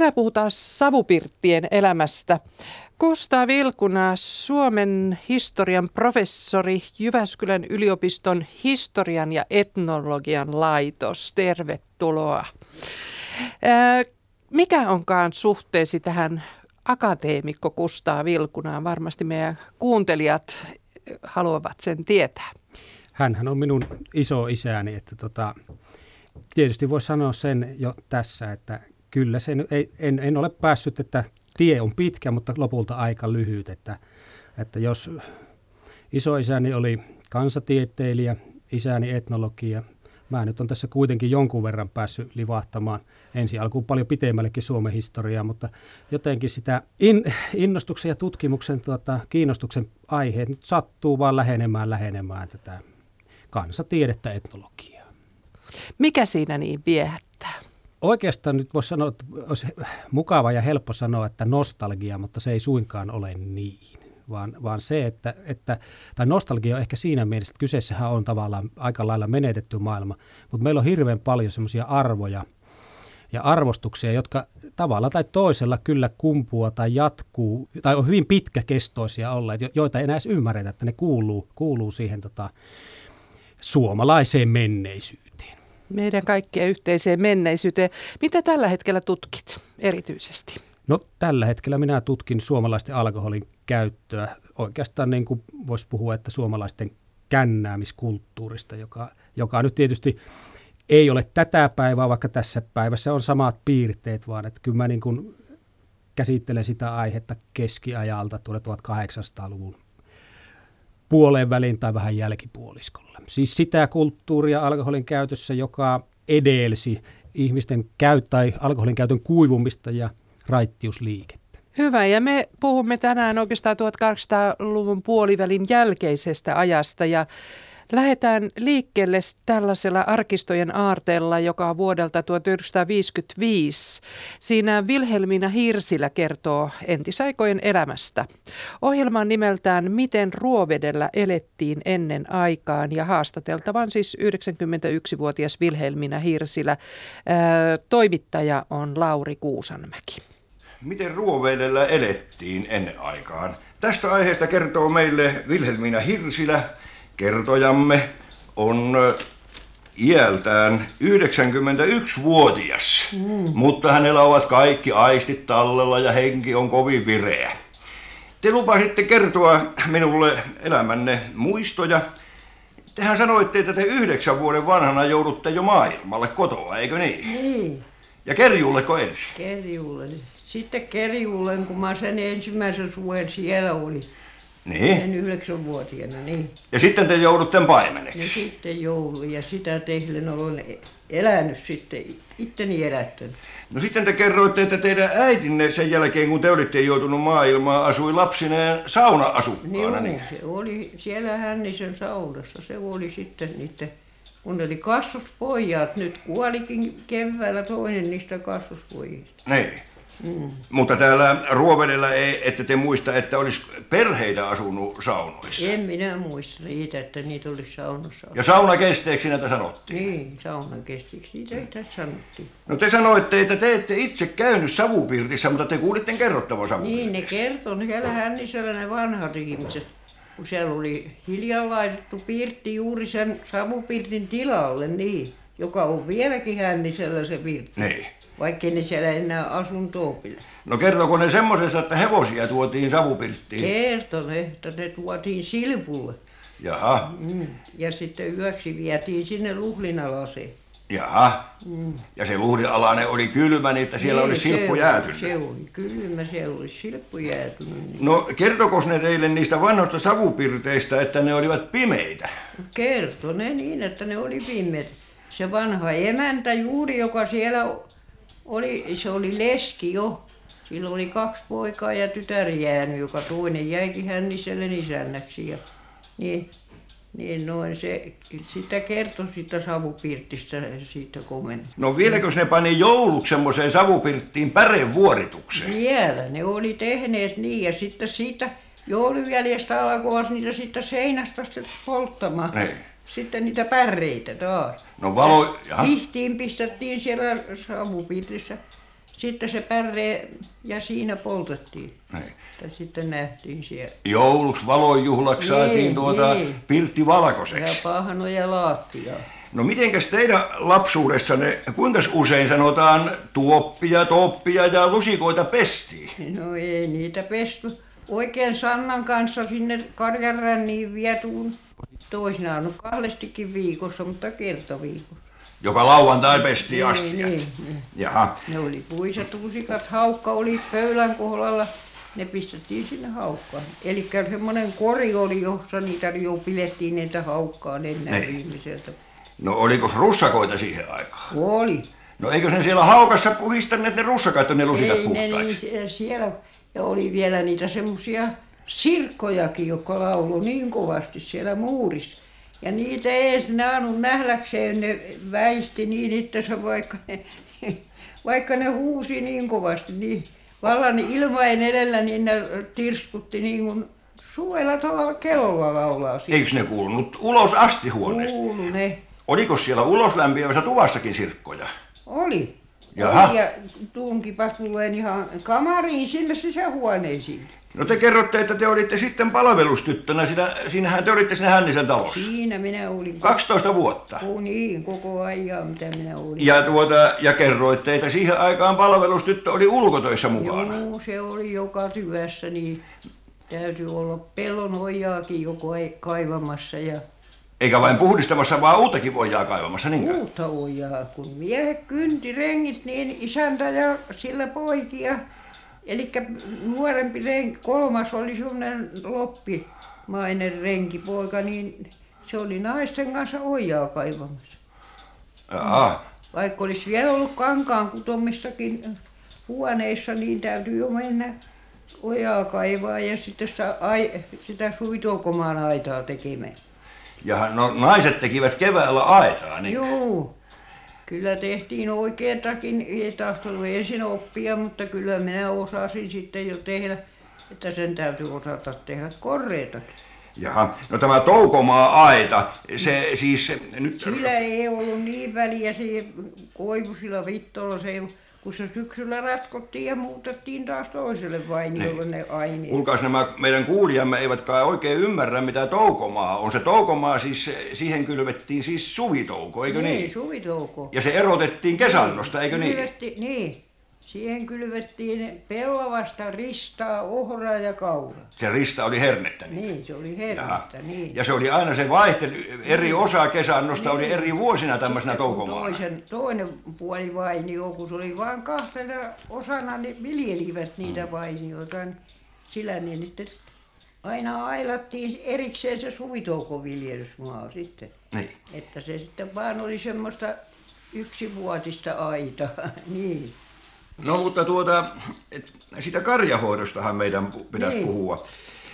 tänään puhutaan savupirttien elämästä. Kustaa Vilkuna, Suomen historian professori, Jyväskylän yliopiston historian ja etnologian laitos. Tervetuloa. Mikä onkaan suhteesi tähän akateemikko Kustaa Vilkunaan? Varmasti meidän kuuntelijat haluavat sen tietää. Hänhän on minun iso isäni, että tota, tietysti voisi sanoa sen jo tässä, että kyllä sen, ei, en, en ole päässyt, että tie on pitkä, mutta lopulta aika lyhyt, että, että jos isoisäni oli kansatieteilijä, isäni etnologia, mä nyt on tässä kuitenkin jonkun verran päässyt livahtamaan ensi alkuun paljon pitemmällekin Suomen historiaa, mutta jotenkin sitä in, innostuksen ja tutkimuksen tuota, kiinnostuksen aiheet nyt sattuu vaan lähenemään lähenemään tätä kansatiedettä etnologiaa. Mikä siinä niin viehättää? Oikeastaan nyt voisi sanoa, että olisi mukava ja helppo sanoa, että nostalgia, mutta se ei suinkaan ole niin. Vaan, vaan se, että, että, tai nostalgia on ehkä siinä mielessä, että kyseessähän on tavallaan aika lailla menetetty maailma, mutta meillä on hirveän paljon semmoisia arvoja ja arvostuksia, jotka tavalla tai toisella kyllä kumpua tai jatkuu, tai on hyvin pitkäkestoisia olleet, joita ei enää edes ymmärretä, että ne kuuluu, kuuluu siihen tota, suomalaiseen menneisyyteen. Meidän kaikkien yhteiseen menneisyyteen. Mitä tällä hetkellä tutkit erityisesti? No tällä hetkellä minä tutkin suomalaisten alkoholin käyttöä. Oikeastaan niin kuin voisi puhua, että suomalaisten kännäämiskulttuurista, joka, joka nyt tietysti ei ole tätä päivää, vaikka tässä päivässä on samat piirteet, vaan että kyllä mä niin kuin käsittelen sitä aihetta keskiajalta tuolle 1800-luvun puoleen väliin tai vähän jälkipuoliskolla. Siis sitä kulttuuria alkoholin käytössä, joka edelsi ihmisten käy- tai alkoholin käytön kuivumista ja raittiusliikettä. Hyvä, ja me puhumme tänään oikeastaan 1800-luvun puolivälin jälkeisestä ajasta ja Lähdetään liikkeelle tällaisella arkistojen aarteella, joka on vuodelta 1955. Siinä Vilhelmina Hirsilä kertoo entisaikojen elämästä. Ohjelma on nimeltään Miten Ruovedellä elettiin ennen aikaan ja haastateltavan siis 91-vuotias Vilhelmina Hirsilä. Toimittaja on Lauri Kuusanmäki. Miten Ruovedellä elettiin ennen aikaan? Tästä aiheesta kertoo meille Vilhelmina Hirsilä, Kertojamme on iältään 91-vuotias, mm. mutta hänellä ovat kaikki aistit tallella ja henki on kovin vireä. Te lupasitte kertoa minulle elämänne muistoja. Tehän sanoitte, että te yhdeksän vuoden vanhana joudutte jo maailmalle kotoa, eikö niin? Niin. Ja Kerjulleko ensin? Kerjulle. Sitten Kerjulle, kun mä sen ensimmäisen suven siellä olin. Niin. Sen yhdeksänvuotiaana, niin. Ja sitten te joudutte paimeneksi. Ja sitten joulu ja sitä tehden olen elänyt sitten, itteni elättänyt. No sitten te kerroitte, että teidän äitinne sen jälkeen, kun te olitte joutunut maailmaan, asui lapsineen sauna-asukkaana. Niin, se oli siellä Hännisen saunassa. Se oli sitten niiden, kun ne oli kasvuspojat. Nyt kuolikin keväällä toinen niistä kasvuspojista. Mm. Mutta täällä Ruovedellä ei, ette te muista, että olisi perheitä asunut saunoissa. En minä muista niitä, että niitä olisi saunassa. Ja sauna kesteeksi näitä sanottiin? Niin, saunan kesteeksi niitä ei tässä sanottiin. No te sanoitte, että te ette itse käynyt savupirtissä, mutta te kuulitte kerrottavan savupirtissä. Niin, ne kertoi siellä Hännisellä ne vanhat ihmiset. Kun siellä oli hiljan laitettu pirtti juuri sen savupirtin tilalle, niin. Joka on vieläkin Hännisellä se pirtti. Niin vaikka ne siellä enää asuntoa pidä. No kertoko ne semmoisessa, että hevosia tuotiin savupirttiin? Kertoi ne, että ne tuotiin silpulle. Jaha. Mm. Ja sitten yöksi vietiin sinne luhlinalaseen. Jaha. Mm. Ja se luhdinalainen oli kylmä, niin että siellä niin, oli silppu jäätynyt. Se oli kylmä, siellä oli silppu jäätynyt. Niin. No kertokos ne teille niistä vanhoista savupirteistä, että ne olivat pimeitä? Kertoi ne niin, että ne oli pimeitä. Se vanha emäntä juuri, joka siellä oli se oli leski jo sillä oli kaksi poikaa ja tytär jäänyt joka toinen jäikin Hänniselle isännäksi ja niin niin noin se sitä kertoi siitä savupirtistä siitä. No vieläkös ne pani jouluksi semmoiseen savupirttiin pärevuoritukseen? Vielä ne oli tehneet niin ja sitten siitä joulujäljestä alkoivat niitä siitä seinästä sitten polttamaan. Niin sitten niitä päreitä taas. No valo... Pihtiin pistettiin siellä savupirtissä sitten se päree ja siinä poltettiin. Niin. Että sitten nähtiin siellä. Jouluksi valonjuhlaksi saatiin Niin, tuota niin. pirtti Ja valkoiseksi. pahnoja laattia. No mitenkäs teidän lapsuudessanne, kuinka usein sanotaan tuoppia, toppia ja lusikoita pestiin? No ei niitä pesty. Oikein Sannan kanssa sinne karjanränniin vietuun. Toisinaan on kahdestikin viikossa, mutta kertaviikossa. Joka lauantai pestiin Niin, astia. niin, niin. Jaha, Ne oli puiset lusikat, haukka oli pöylän kohdalla. Ne pistettiin sinne haukkaan. Eli semmoinen kori oli, jossa niitä jo pidettiin niitä haukkaa ennen Niin. viimeiseltä. no oliko russakoita siihen aikaan? Oli. No eikö ne siellä haukassa puhistaneet ne russakat, ne lusikat Ei ne niin, siellä ja oli vielä niitä semmoisia sirkkojakin, jotka lauloi niin kovasti siellä muurissa. Ja niitä ei saanut nähdäkseen, ne väisti niin itsensä, vaikka ne, vaikka ne huusi niin kovasti, niin vallan ilmain edellä, niin ne tirskutti niin kuin suvella tavalla kellolla laulaa siinä. Eikö ne kuulunut ulos astihuoneesta? Kuulu ne. Oliko siellä uloslämpiävässä tuvassakin sirkkoja? Oli. Oli ja tunkipas tulen ihan kamariin sinne sisähuoneisiin. No te kerrotte, että te olitte sitten palvelustyttönä, siinä, siinähän te olitte siinä Hännisen talossa. Siinä minä olin. 12 vuotta. Oh, niin, koko ajan mitä minä olin. Ja, tuota, ja kerroitte, että siihen aikaan palvelustyttö oli ulkotöissä mukana. Joo, se oli joka työssä, niin täytyy olla pellon ojaakin joko ei kaivamassa ja Eikä vain puhdistamassa, vaan uuttakin ojaa kaivamassa, niinkö? uutta ojaa. Kun miehet kynti rengit, niin isäntä ja sillä poikia. Eli nuorempi renki, kolmas oli semmoinen loppimainen renkipoika, niin se oli naisten kanssa ojaa kaivamassa. Vaikka olisi vielä ollut kankaan kutomistakin huoneissa, niin täytyy jo mennä ojaa kaivaa ja sitten sitä, sitä suitoukomaan aitaa tekemään. Ja no, naiset tekivät keväällä aitaa, niin. Kyllä tehtiin oikeatakin, ei tahtonut ensin oppia, mutta kyllä minä osasin sitten jo tehdä, että sen täytyy osata tehdä koreitakin. Jaha, no tämä Toukomaa-aita, se siis se, nyt... Sillä ei ollut niin väliä se koivusilla vittoilla, se ei, kun se syksyllä ratkottiin ja muutettiin taas toiselle vainiolle ne aineet. Kuulkaas nämä meidän kuulijamme eivät kai oikein ymmärrä, mitä Toukomaa on. Se Toukomaa siis, siihen kylvettiin siis suvitouko, eikö niin? Niin, suvitouko. Ja se erotettiin kesannosta, eikö niin? Niin. Siihen kylvettiin pellavasta, ristaa, ohraa ja kauraa. Se rista oli hernettä. Niin. Niin, se oli hernettä, niin. Ja se oli aina se vaihtelu, eri osa kesannosta oli Niin. eri vuosina tämmöisenä toukomaana. Toisen, toinen puoli vainio, kun se oli vain kahtena osana, niin viljelivät niitä Mm. vainioita. niin Sillä niin sitten aina ailattiin erikseen se suvitoukoviljelysmaa sitten. Niin. Että se sitten vaan oli semmoista yksivuotista aitaa, niin. No mutta tuota, et, sitä karjahoidostahan meidän pitäisi Niin. puhua.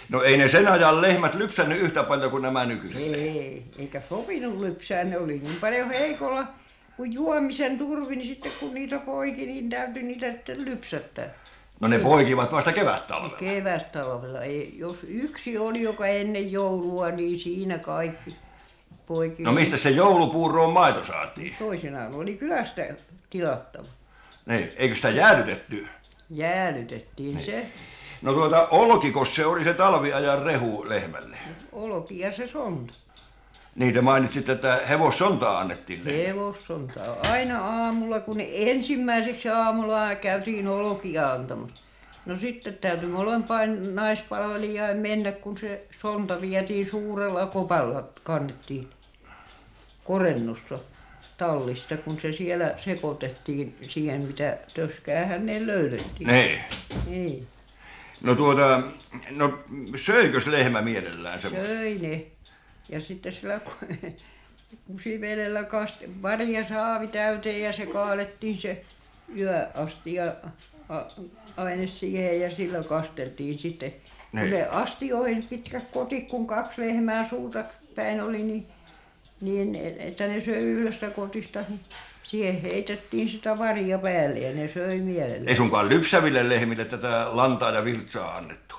No ei ne sen ajan lehmät lypsännyt yhtä paljon kuin nämä nykyiset. Ei, eikä sopinut lypsää, ne oli niin paljon heikolla kuin juomisen turvi, niin sitten kun niitä poiki, niin täytyi niitä sitten lypsättää. No ne poikivat vasta kevättalvella. Kevättalvella. Ei, jos yksi oli, joka ennen joulua, niin siinä kaikki poiki. No mistä se joulupuuroon maito saatiin? Toisinaan oli kylästä tilattava. Niin, eikö sitä jäädytetty? Jäädytettiin Niin. se No tuota, olkikos se oli se talviajan rehu lehmälle? olki ja se sonta. Niin te mainitsitte, että hevossontaa annettiin lehmälle. Hevossonta. Aina aamulla, kun ensimmäiseksi aamulla käytiin olkia antamassa. No sitten täytyi molempain naispalvelijain mennä, kun se sonta vietiin suurella kopalla, kannettiin korennossa tallista, kun se siellä sekoitettiin siihen, mitä töskäähän ne löydettiin. Niin. Niin, No tuota, no söikös lehmä mielellään semmoista? söi ne. Ja sitten sillä ku- kusivedellä varja saavi täyteen ja se kaadettiin se yöastia aine siihen ja sillä kasteltiin sitten. Kun Niin. ne astioihin pitkät kotit, kun kaksi lehmää suuta päin oli, niin, niin että ne söi yhdestä kotista, niin siihen heitettiin sitä varja päälle ja ne söi mielellään. Ei sunkaan lypsäville lehmille tätä lantaa ja virtsaa annettu.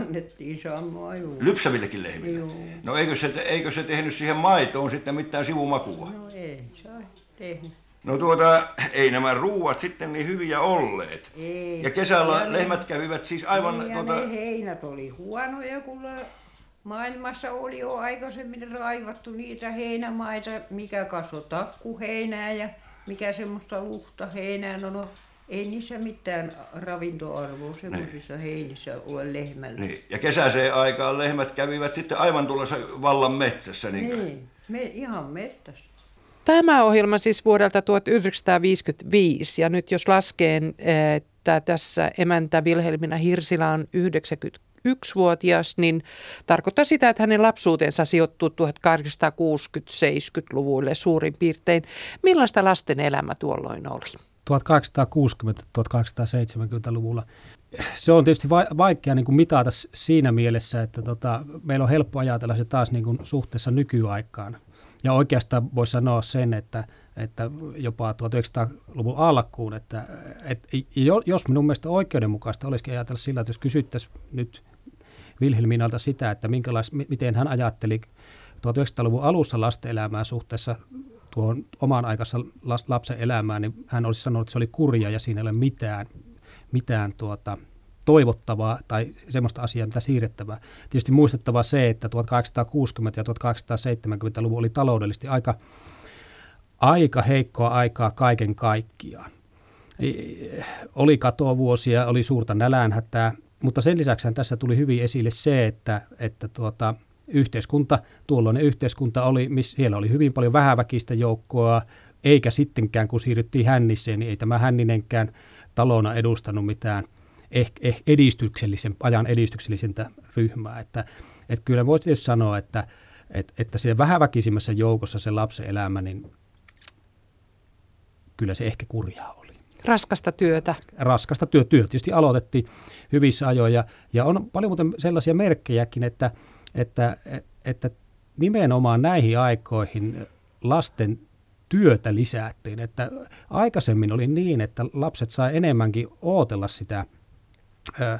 Annettiin samaa juu. Lypsävillekin lehmille? Joo. No eikö se, eikö se tehnyt siihen maitoon sitten mitään sivumakua? No ei, sai tehnyt. No tuota, ei nämä ruuat sitten niin hyviä olleet. Ei. Ja kesällä Ja ne- lehmät kävivät siis aivan niin, ja tuota... ne heinät oli huonoja, kun maailmassa oli jo aikaisemmin raivattu niitä heinämaita, mikä kasvoi takkuheinää ja mikä semmoista luhtaheinää. No, no ei niissä mitään ravintoarvoa semmoisissa heinissä ole lehmällä. Niin. Ja kesäiseen aikaan lehmät kävivät sitten aivan tuollaisessa vallan metsässä. Niin. Niin, me, ihan mettässä. Tämä ohjelma siis vuodelta 1955 ja nyt jos laskee, että tässä emäntä Vilhelmina Hirsilä on 91-vuotias, niin tarkoittaa sitä, että hänen lapsuutensa sijoittuu 1860-70-luvuille suurin piirtein. Millaista lasten elämä tuolloin oli? 1860-1870-luvulla. Se on tietysti va- vaikea niin kuin mitata siinä mielessä, että tota, meillä on helppo ajatella se taas niin kuin suhteessa nykyaikaan. Ja oikeastaan voisi sanoa sen, että, että jopa 1900-luvun alkuun, että, että jo- jos minun mielestä oikeudenmukaista olisikin ajatella sillä, että jos kysyttäisiin nyt Wilhelminalta sitä, että minkälais, mi- miten hän ajatteli 1900-luvun alussa lasten elämää suhteessa tuohon omaan aikansa lapsen elämään, niin hän olisi sanonut, että se oli kurja ja siinä ei ole mitään, mitään tuota, toivottavaa tai semmoista asiaa, mitä siirrettävää. Tietysti muistettava se, että 1860- ja 1870-luvun oli taloudellisesti aika, aika heikkoa aikaa kaiken kaikkiaan. Oli katovuosia, oli suurta nälänhätää, mutta sen lisäksi tässä tuli hyvin esille se, että, että tuota, yhteiskunta, tuolloinen yhteiskunta oli, missä siellä oli hyvin paljon vähäväkistä joukkoa, eikä sittenkään kun siirryttiin Hänniseen, niin ei tämä Hänninenkään talona edustanut mitään eh, eh, edistyksellisen, ajan edistyksellisintä ryhmää. Että, että kyllä voisi tietysti sanoa, että, että, että siinä vähäväkisimmässä joukossa se lapsen elämä, niin kyllä se ehkä kurjaa oli Raskasta työtä. raskasta työ, työ tietysti aloitettiin hyvissä ajoin ja, ja on paljon muuten sellaisia merkkejäkin, että, että, että nimenomaan näihin aikoihin lasten työtä lisättiin, että aikaisemmin oli niin, että lapset sai enemmänkin ootella sitä ö,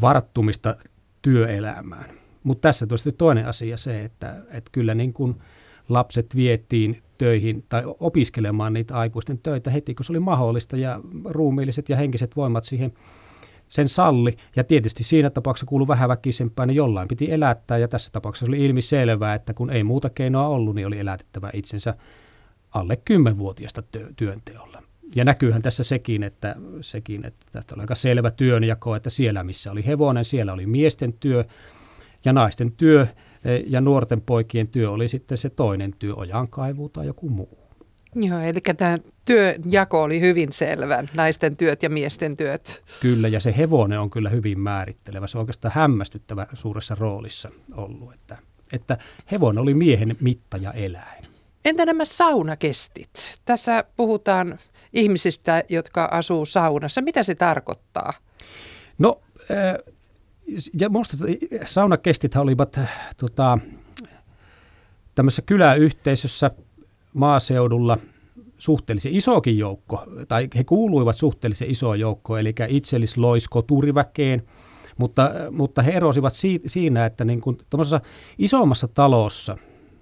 varttumista työelämään. Mutta tässä tosiaan toinen asia se, että, että kyllä niin kuin lapset vietiin töihin tai opiskelemaan niitä aikuisten töitä heti, kun se oli mahdollista ja ruumiilliset ja henkiset voimat siihen sen salli. Ja tietysti siinä tapauksessa kuului vähän väkisempää, niin jollain piti elättää ja tässä tapauksessa oli ilmi selvää, että kun ei muuta keinoa ollut, niin oli elätettävä itsensä alle 10-vuotiaasta työ, työnteolla. Ja näkyyhän tässä sekin, että, sekin, että tästä oli aika selvä työnjako, että siellä missä oli hevonen, siellä oli miesten työ ja naisten työ ja nuorten poikien työ oli sitten se toinen työ, ojankaivu tai joku muu. Joo, eli tämä työjako oli hyvin selvä, naisten työt ja miesten työt. Kyllä, ja se hevonen on kyllä hyvin määrittelevä. Se on oikeastaan hämmästyttävä suuressa roolissa ollut, että, että hevonen oli miehen mitta ja eläin. Entä nämä saunakestit? Tässä puhutaan ihmisistä, jotka asuu saunassa. Mitä se tarkoittaa? No, äh, ja minusta saunakestithän olivat äh, tota, tämmöisessä kyläyhteisössä maaseudulla suhteellisen isokin joukko, tai he kuuluivat suhteellisen isoon joukkoon, eli itsellisloiskoturiväkeen, mutta, mutta he erosivat si, siinä, että niin kuin isommassa talossa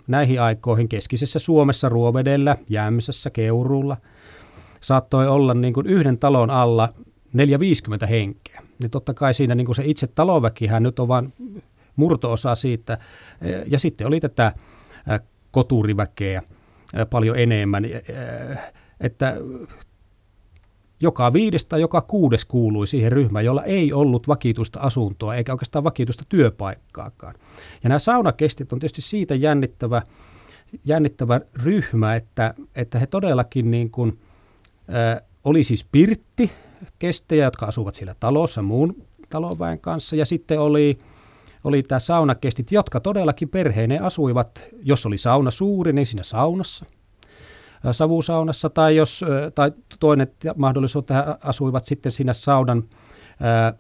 näihin aikoihin keskisessä Suomessa, Ruovedellä, Jämsässä, Keurulla, saattoi olla niin kuin yhden talon alla 450 henkeä. Niin totta kai siinä niin kuin se itse talonväkihän nyt on vain murto-osa siitä. Ja sitten oli tätä koturiväkeä paljon enemmän, että joka viides tai joka kuudes kuului siihen ryhmään, jolla ei ollut vakituista asuntoa eikä oikeastaan vakituista työpaikkaakaan. Ja nämä saunakestit on tietysti siitä jännittävä, jännittävä ryhmä, että, että he todellakin niin kuin, äh, oli siis pirtti, kestejä, jotka asuvat siellä talossa muun talonväen kanssa, ja sitten oli, oli tämä saunakestit, jotka todellakin perheineen asuivat, jos oli sauna suuri, niin siinä saunassa, savusaunassa, tai, jos, tai toinen mahdollisuus, että asuivat sitten siinä saunan, ää,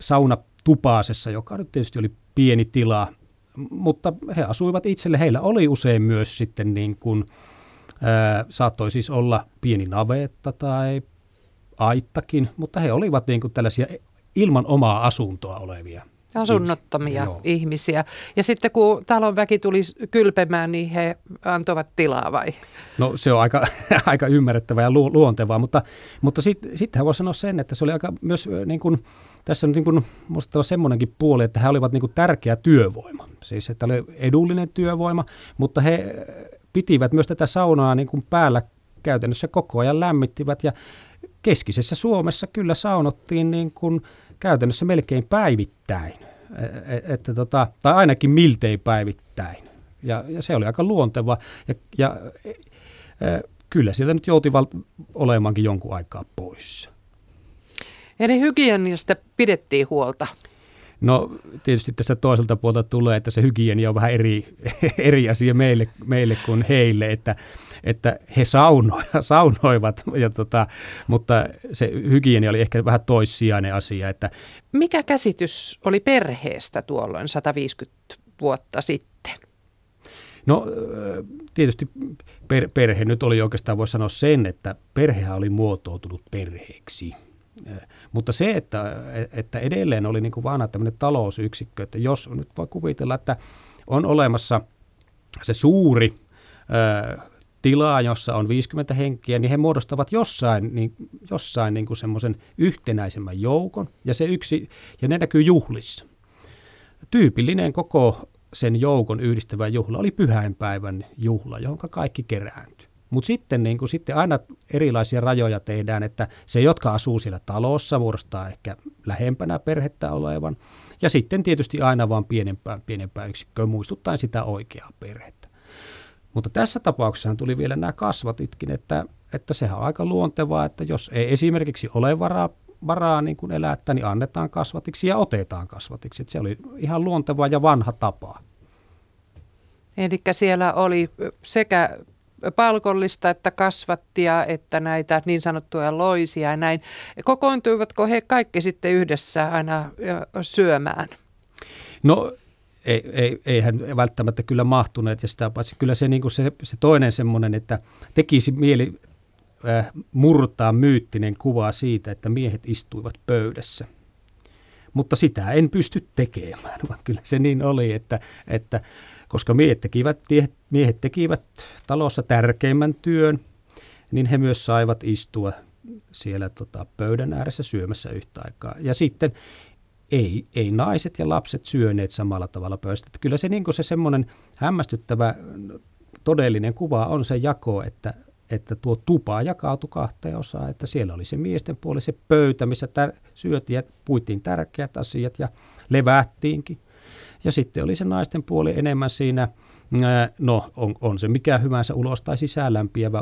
saunatupaasessa, joka nyt tietysti oli pieni tila, mutta he asuivat itselle, heillä oli usein myös sitten niin kuin, ää, saattoi siis olla pieni navetta tai aittakin, mutta he olivat niin kuin tällaisia ilman omaa asuntoa olevia Asunnottomia Joo. ihmisiä. Ja sitten kun talon väki tuli kylpemään, niin he antoivat tilaa vai? No se on aika, aika ymmärrettävää ja lu, luontevaa, mutta, mutta sitten sit voi sanoa sen, että se oli aika myös niin kuin, tässä on niin kuin, musta semmoinenkin puoli, että he olivat niin kuin tärkeä työvoima. Siis että oli edullinen työvoima, mutta he pitivät myös tätä saunaa niin kuin päällä käytännössä koko ajan lämmittivät ja keskisessä Suomessa kyllä saunottiin niin kuin käytännössä melkein päivittäin, e, e, että tota, tai ainakin miltei päivittäin. Ja, ja se oli aika luonteva ja, ja e, kyllä sieltä nyt jouti val- olemaankin jonkun aikaa pois. Eli hygieniasta pidettiin huolta. No tietysti tässä toiselta puolta tulee, että se hygienia on vähän eri, eri asia meille, meille kuin heille, että, että he sauno, saunoivat, ja tota, mutta se hygienia oli ehkä vähän toissijainen asia. Että Mikä käsitys oli perheestä tuolloin 150 vuotta sitten? No tietysti per, perhe nyt oli oikeastaan, voisi sanoa sen, että perhehän oli muotoutunut perheeksi – mutta se, että, että edelleen oli niin kuin vanha tämmöinen talousyksikkö, että jos nyt voi kuvitella, että on olemassa se suuri ö, tila, jossa on 50 henkiä, niin he muodostavat jossain, niin, jossain niin kuin semmoisen yhtenäisemmän joukon, ja, se yksi, ja ne näkyy juhlissa. Tyypillinen koko sen joukon yhdistävä juhla oli pyhäinpäivän juhla, johon kaikki kerääntyi. Mutta sitten, niin kun, sitten aina erilaisia rajoja tehdään, että se, jotka asuu siellä talossa, muodostaa ehkä lähempänä perhettä olevan. Ja sitten tietysti aina vaan pienempään, pienempään yksikköön muistuttaen sitä oikeaa perhettä. Mutta tässä tapauksessa tuli vielä nämä kasvatitkin, että, että sehän on aika luontevaa, että jos ei esimerkiksi ole varaa, varaa niin kuin elättää, niin annetaan kasvatiksi ja otetaan kasvatiksi. Että se oli ihan luonteva ja vanha tapa. Eli siellä oli sekä palkollista, että kasvattia, että näitä niin sanottuja loisia ja näin. Kokoontuivatko he kaikki sitten yhdessä aina syömään? No ei, ei, eihän välttämättä kyllä mahtuneet ja sitä paitsi kyllä se, niin se, se toinen semmoinen, että tekisi mieli äh, murtaa myyttinen kuva siitä, että miehet istuivat pöydässä. Mutta sitä en pysty tekemään, vaan kyllä se niin oli, että, että koska miehet tekivät, miehet tekivät talossa tärkeimmän työn, niin he myös saivat istua siellä tota, pöydän ääressä syömässä yhtä aikaa. Ja sitten ei, ei naiset ja lapset syöneet samalla tavalla pöydästä. Kyllä se, niin se semmoinen hämmästyttävä todellinen kuva on se jako, että, että tuo tupa jakautui kahteen osaan, että siellä oli se miesten puoli, se pöytä, missä tär- syötiin ja puitiin tärkeät asiat ja levättiinkin. Ja sitten oli se naisten puoli enemmän siinä, no on, on se mikä hyvänsä ulos tai sisään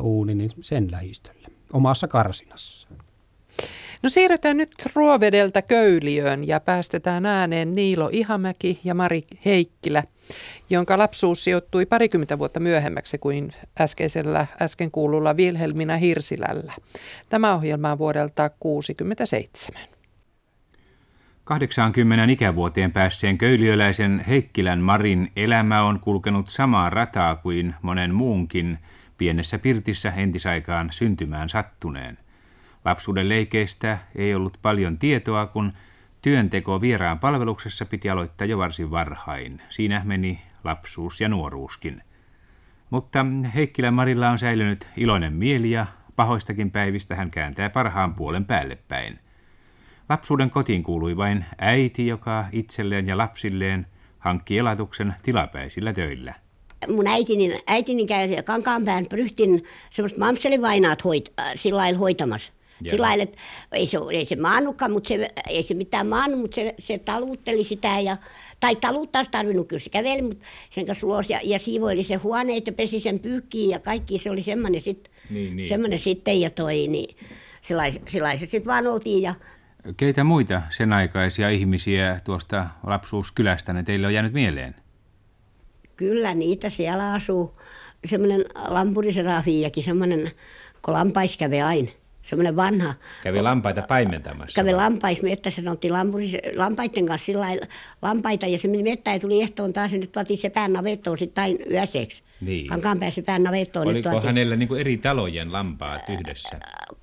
uuni, niin sen lähistöllä, omassa karsinassa. No siirrytään nyt Ruovedeltä Köyliöön ja päästetään ääneen Niilo Ihamäki ja Mari Heikkilä, jonka lapsuus sijoittui parikymmentä vuotta myöhemmäksi kuin äskeisellä äsken kuululla Vilhelmina Hirsilällä. Tämä ohjelma on vuodelta 1967. 80 ikävuoteen päässeen köyliöläisen Heikkilän Marin elämä on kulkenut samaa rataa kuin monen muunkin pienessä pirtissä entisaikaan syntymään sattuneen. Lapsuuden leikeistä ei ollut paljon tietoa, kun työnteko vieraan palveluksessa piti aloittaa jo varsin varhain. Siinä meni lapsuus ja nuoruuskin. Mutta Heikkilän Marilla on säilynyt iloinen mieli ja pahoistakin päivistä hän kääntää parhaan puolen päälle päin. Lapsuuden kotiin kuului vain äiti, joka itselleen ja lapsilleen hankki elatuksen tilapäisillä töillä. Mun äitini, äitini käy Kankaanpään Pryhtin semmoista mamselivainaat hoit, sillä lailla hoitamassa. Sillä lailla, että ei se, ei se maannutkaan, mutta se, ei se mitään maannut, mutta se, se taluutteli sitä. Ja, tai taluuttaa tarvinnut, kyllä se käveli mutta sen kanssa ulos ja, ja siivoili se huoneet ja pesi sen pyykkiin ja kaikki. Se oli semmoinen, sit, niin, niin. semmoinen sitten ja toi, niin sillä se sitten vaan oltiin. Ja Keitä muita sen aikaisia ihmisiä tuosta lapsuuskylästä teille on jäänyt mieleen? Kyllä niitä siellä asuu. Semmoinen lampuriserafiakin, semmoinen, kun lampais kävi aina. Semmoinen vanha. Kävi lampaita paimentamassa? Kävi lampais mettä, se otti lampuris, lampaiden kanssa sillä lampaita ja se meni mettään ja tuli ehtoon taas ja nyt tuotiin sepään navettoon sitten aina yöiseksi. Niin. Kankaanpään sepän navettoon. niin Oliko tuotiin- hänellä niin eri talojen lampaat yhdessä?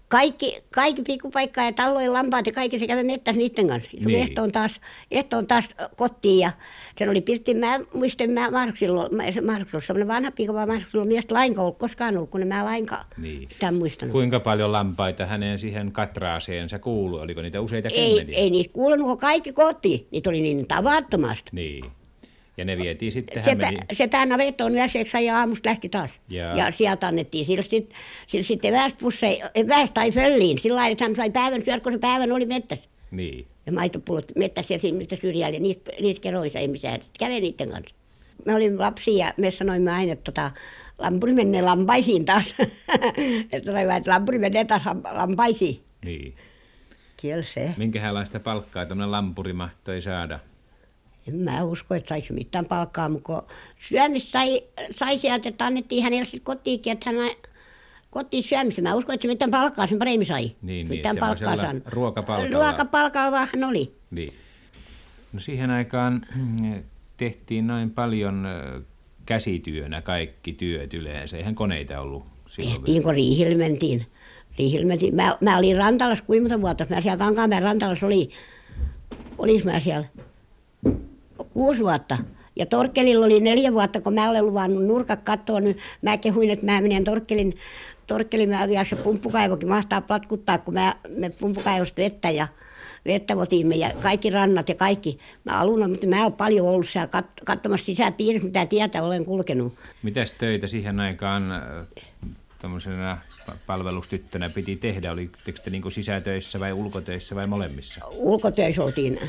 kaikki, kaikki pikkupaikkaa ja tallojen lampaat ja kaikki se kävi mettässä niiden kanssa. Se tuli Niin. ehtoon taas, ehtoon taas kotiin ja sen oli pirtti, mä muistan, mä Marksilla, se Marks oli semmoinen vanha piika, vaan Marksilla miestä lainkaan ollut koskaan ollut, kun en mä lainkaan Niin. sitä muistanut. Kuinka paljon lampaita hänen siihen katraaseensa kuului? Oliko niitä useita ei, kymmeniä? ei niistä kuulunut, kun kaikki kotiin. Niitä oli niin tavattomasti. Niin. Ja ne vietiin sitten, Se, hän pä, meni... se pää navettoon yöseksi ja aamusta lähti taas. Jaa. Ja sieltä annettiin sitten sille sit eväspusseja, eväs tai fölliin. Sillä lailla, että hän sai päivän syödä, kun se päivän oli mettässä. Niin. Ja maitopullot mettässä ja siinä syrjällä ja niissä, niissä keroissa ei missään. Sitten kävi niiden kanssa. Me olin lapsia ja me sanoimme aina, että tota, lampuri menee lampaisiin taas. että sanoimme, että lampuri menee taas lam- lampaisiin. Niin. Kyllä se. Minkälaista palkkaa tämmöinen lampuri mahtoi saada? En mä usko, että saisi mitään palkkaa, mutta kun syömistä sai, sai sieltä, että annettiin hänelle sitten kotiinkin, että hän kotiin syömistä. Mä uskon, että se mitään palkkaa sen paremmin sai. Niin, niin, mitään palkkaa semmoisella saanut. ruokapalkalla. Ruokapalkalla vaan hän oli. Niin. No siihen aikaan mm, tehtiin noin paljon ö, käsityönä kaikki työt yleensä. Eihän koneita ollut silloin. Tehtiin, kun riihillä mentiin. Riihillä mentiin. Mä, mä olin Rantalassa kuinka monta vuotta. Mä siellä Kankaanpään Rantalassa oli, olis mä siellä kuusi vuotta. Ja Torkkelilla oli neljä vuotta, kun mä olen luvannut nurkat kattoa, niin mä kehuin, että mä menen Torkkelin, Torkkelin mä vielä se pumppukaivokin mahtaa platkuttaa, kun mä, me pumppukaivosta vettä ja vettä otimme ja kaikki rannat ja kaikki. Mä alun, mutta mä olen paljon ollut siellä kat- katsomassa sisäpiirissä, mitä tietä olen kulkenut. Mitäs töitä siihen aikaan tuommoisena palvelustyttönä piti tehdä? Olitteko te niin sisätöissä vai ulkotöissä vai molemmissa? ulkotöissä oltiin,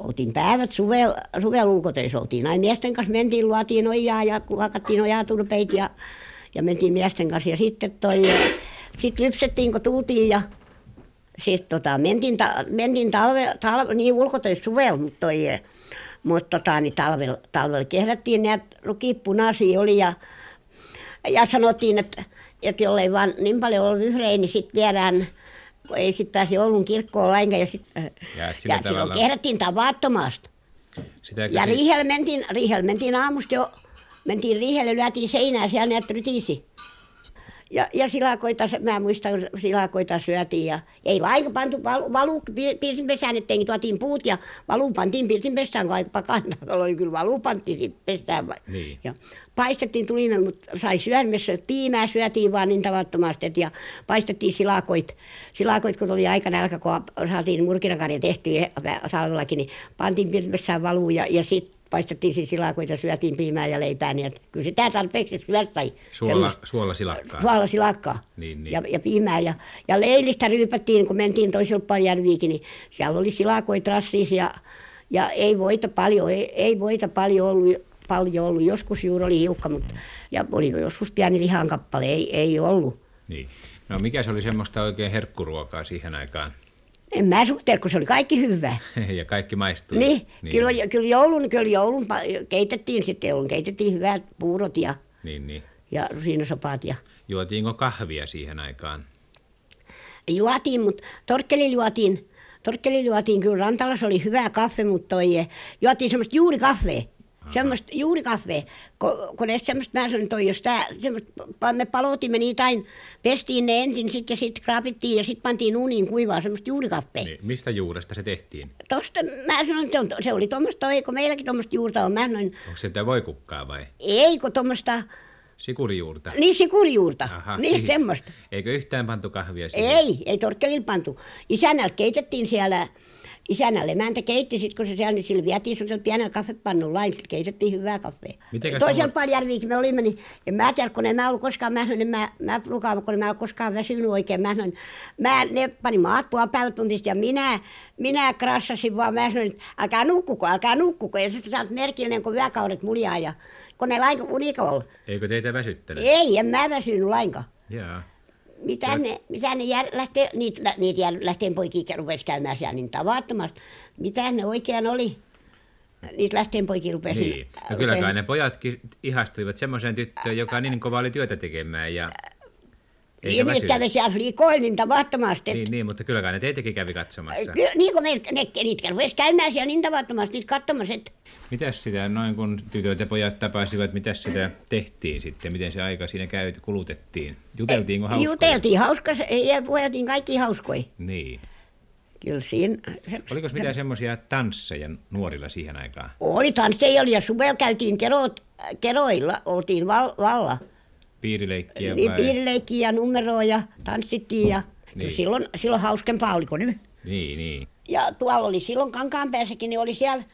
oltiin päivät, suvel, suvel ulkotöissä oltiin. Aina miesten kanssa mentiin, luotiin ojaa ja hakattiin ojaa turpeita ja, ja mentiin miesten kanssa. Ja sitten toi, sit lypsettiin, kun tultiin ja sitten tota, mentiin, ta, mentiin talve, talve, niin ulkotöissä suvel, mutta toi, mutta tota, niin talvella, talvella kehrättiin näitä rukit punaisia oli ja, ja sanottiin, että, että jollei vaan niin paljon ollut vihreä, niin sitten viedään, kun ei sitten pääsi Oulun kirkkoon lainkaan. Ja, sit, Ja, ja, ja silloin tavalla- kehrättiin tavattomasti. Sitäkö Ja riihellä mentiin, riihellä mentiin aamusta jo, mentiin riihelle, lyötiin seinää siellä näet rytisi. Ja, ja silakoita, mä muistan, silakoita syötiin ja ei lainkaan pantu valu, valu pi- pirtinpesään, ettei tuotiin puut ja valu pantiin pirtinpesään, kun aika pakana oli kyllä valu pantiin pesään. Niin. Ja paistettiin tulimme, mutta sai syödessä, piimää syötiin vaan niin tavattomasti, et ja paistettiin silakoit. Silakoit, kun tuli aika nälkä, kun saatiin murkinakarja tehtiin talvellakin, niin pantiin pirtinpesään valuun ja, ja sitten paistettiin siis silakoita, syötiin piimää ja leipää, niin että kyllä sitä tarpeeksi syödä sai. Suola, Semmoista- suola silakkaa. suolasilakkaa Niin, niin. Ja, ja piimää. Ja, ja leilistä ryypättiin, kun mentiin toisella Paljärviikin, niin siellä oli silakoita rassiissa ja, ja ei voita paljon, ei, ei voita paljon ollut, paljon ollut. Joskus juuri oli hiukka, mutta ja oli joskus pieni lihankappale, ei, ei ollut. Niin. No mikä se oli semmoista oikein herkkuruokaa siihen aikaan? En mä suhtele, kun se oli kaikki hyvää. ja kaikki maistui. Niin, niin. Kyllä, kyllä, joulun, kyllä joulun keitettiin sitten, joulun keitettiin hyvät puurot ja, Niin, niin. ja rusinasopat ja Juotiinko kahvia siihen aikaan? juotiin, mutta Torkkeli juotiin, Torkkeli juotiin, kyllä Rantalassa oli hyvä kahve, mutta toi, eh, juotiin semmoista juurikahvea. Semmoista juurikahvea, kun, kun et semmoista, mä sanoin, toi, jos tää, semmoista, me palotimme niitä aina, pestiin ne ensin sit, ja sitten kraapittiin ja sitten pantiin uuniin kuivaa semmoista juurikahvea. Niin, mistä juuresta se tehtiin? Tosta mä sanoin, se, on, se oli tuommoista, kun meilläkin tuommoista juurta on. Mä sanoin, Onko se sitä voikukkaa vai ei kun tuommoista, sikurijuurta? niin sikurijuurta, Aha, niin siihen- semmoista. Eikö yhtään pantu kahvia siihen? Ei, ei torkkelilla pantu. Isännällä keitettiin siellä, isännällä emäntä keitti, sit kun se siellä, niin sillä vietiin semmoisella pienellä kahvepannulla lain, sillä keitettiin hyvää kahvea. Toisella tommo- Paljärviikin me olimme, niin en mä tiedä, kun en mä ollut koskaan, mä en mä, mä lukaan, kun en mä ollut koskaan väsynyt oikein, mä sanoin, mä, ne pani maat puolipäivätuntista ja minä, minä krassasin vaan, mä sanoin, että älkää nukkuko, älkää nukkuko, ja sitten sä oot merkillinen, kun yökaudet muljaa ja kun ei lainkaan unika ollut. Eikö teitä väsyttänyt? Ei, en mä väsynyt lainkaan. Jaa. Mitä ne, mitä ne jär, lähtee, niitä, niitä jär, lähteen poikia rupesi käymään siellä niin tavattomasti. Mitä ne oikein oli? Niitä lähteen poikia rupesi. Niin. No kyllä kai ne pojatkin ihastuivat semmoiseen tyttöön, joka niin kova oli työtä tekemään ja Eikä Niin, väsynyt. kävi siellä flikoilla niin tavattomasti. Niin, niin, mutta kyllä kai ne teitäkin kävi katsomassa. Ky- niin kuin me, ne, niitä rupesi käymään siellä niin tavattomasti, niitä katsomassa, että Mitäs sitä, noin kun tytöt ja pojat tapasivat, mitäs sitä tehtiin sitten? Miten se aika siinä käyt, kulutettiin? Juteltiinko hauskoja? juteltiin hauska ja puheltiin kaikki hauskoja. Niin. Kyllä siinä Oliko mitään semmoisia tansseja nuorilla siihen aikaan? oli tansseja oli ja suvella käytiin kerot, keroilla, oltiin val, valla. Piirileikkiä Niin vai? piirileikkiä ja numeroa ja tanssittiin ja Niin. silloin, silloin hauskempaa oliko nyt. Niin, niin. Ja tuolla oli silloin Kankaanpäässäkin, niin oli siellä,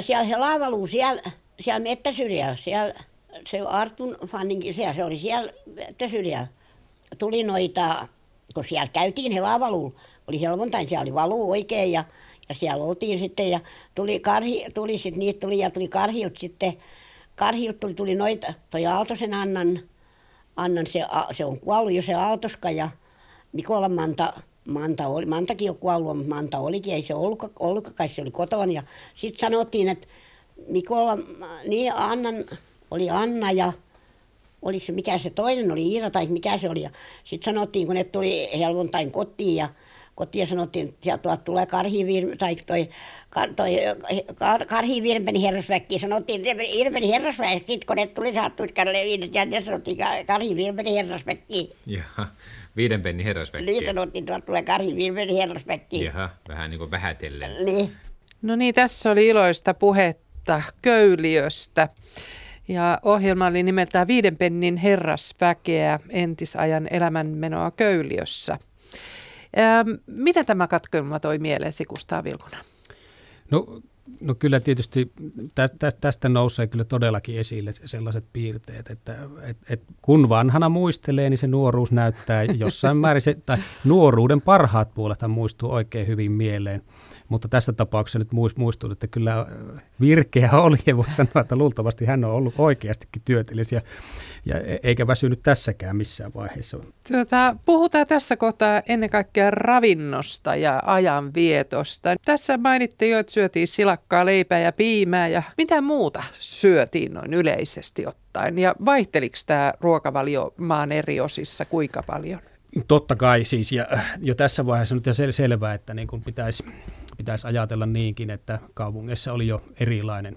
siellä se laavaluu, siellä, siellä mettäsyrjällä, siellä se Artun fanninkin siellä, se oli siellä mettäsyrjällä. Tuli noita, kun siellä käytiin he laavaluulla, oli helvontain, siellä oli valuu oikein ja, ja siellä oltiin sitten ja tuli, karhi, tuli sitten, niitä tuli ja tuli karhilta sitten, karhilta tuli, tuli noita, toi Aaltosen Annan, Annan se, se on kuollut jo se Aaltoska ja Mikolan Manta, Manta oli, Mantakin on kuollut, mutta Manta olikin, ei se ollutkaan, ollutkaan kai se oli kotona. Ja sitten sanottiin, että Mikola, niin Annan, oli Anna ja oli se, mikä se toinen oli, Iira tai mikä se oli. Ja sitten sanottiin, kun ne tuli helvontain kotiin ja kotiin sanottiin, että sieltä tuolta tulee karhivirme, tai toi, kar, toi kar, karhivirmeni herrasväkki. Sanottiin että Irmeni herrasväkki, sitten kun ne tuli saattuiskarille viidet, ja ne sanottiin kar- karhivirmeni herrasväkki. Jaha, viiden penni herrasväkkiä. Niin sanottiin, tuolta tulee karhivirmeni herrasväkki. Jaha, vähän niin kuin vähätellen. Niin. No niin, tässä oli iloista puhetta Köyliöstä. Ja ohjelma oli nimeltään Viiden pennin herrasväkeä entisajan elämänmenoa Köyliössä. Mitä tämä katkelma toi mieleesi, Kustaa Vilkuna? No, no kyllä tietysti tä, tä, tästä nousee kyllä todellakin esille sellaiset piirteet, että et, et kun vanhana muistelee, niin se nuoruus näyttää jossain määrin, se, tai nuoruuden parhaat puolethan muistuu oikein hyvin mieleen. Mutta tässä tapauksessa nyt muist- muistuu, että kyllä äh, virkeä oli ja voi sanoa, että luultavasti hän on ollut oikeastikin työtelijäs ja, e- eikä väsynyt tässäkään missään vaiheessa. Tuota, puhutaan tässä kohtaa ennen kaikkea ravinnosta ja ajanvietosta. Tässä mainittiin jo, että syötiin silakkaa, leipää ja piimää ja mitä muuta syötiin noin yleisesti ottaen. Ja vaihteliko tämä ruokavalio maan eri osissa kuinka paljon? Totta kai siis, ja jo tässä vaiheessa nyt on sel- selvää, että niin kuin pitäisi, pitäisi ajatella niinkin, että kaupungeissa oli jo erilainen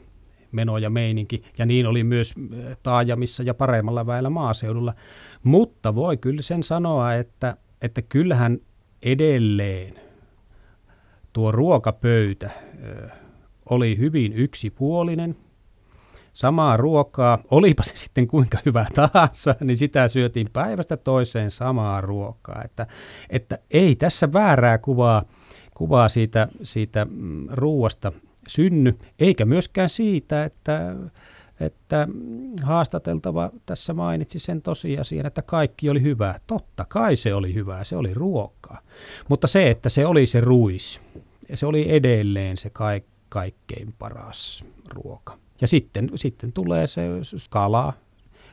meno ja meininki, ja niin oli myös äh, taajamissa ja paremmalla väellä maaseudulla. Mutta voi kyllä sen sanoa, että, että kyllähän edelleen tuo ruokapöytä ö, oli hyvin yksipuolinen. Samaa ruokaa, olipa se sitten kuinka hyvä tahansa, niin sitä syötiin päivästä toiseen samaa ruokaa. Että, että ei tässä väärää kuvaa, kuvaa siitä, siitä mm, ruuasta synny, eikä myöskään siitä, että, että haastateltava tässä mainitsi sen tosiasian, että kaikki oli hyvää. Totta kai se oli hyvää, se oli ruokaa. Mutta se, että se oli se ruis, se oli edelleen se kaik, kaikkein paras ruoka. Ja sitten, sitten tulee se kala,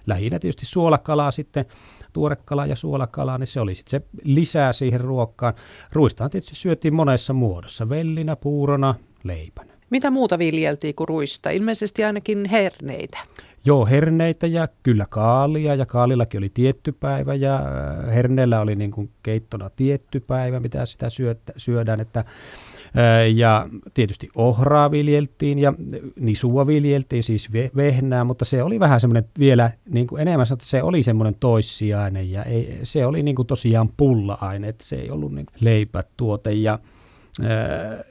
lähinnä tietysti suolakalaa sitten, tuorekala ja suolakala, niin se oli sitten se lisää siihen ruokkaan. Ruistaan tietysti syötiin monessa muodossa, vellinä, puurona, leipänä. Mitä muuta viljeltiin kuin ruista? Ilmeisesti ainakin herneitä. Joo, herneitä ja kyllä kaalia ja kaalillakin oli tietty päivä ja äh, herneellä oli niin kuin keittona tietty päivä, mitä sitä syödään. Että, ja tietysti ohraa viljeltiin ja nisua viljeltiin, siis ve- vehnää, mutta se oli vähän semmoinen vielä niin kuin enemmän, että se oli semmoinen toissijainen ja ei, se oli niin kuin tosiaan pulla-aine, että se ei ollut niin leipätuote ja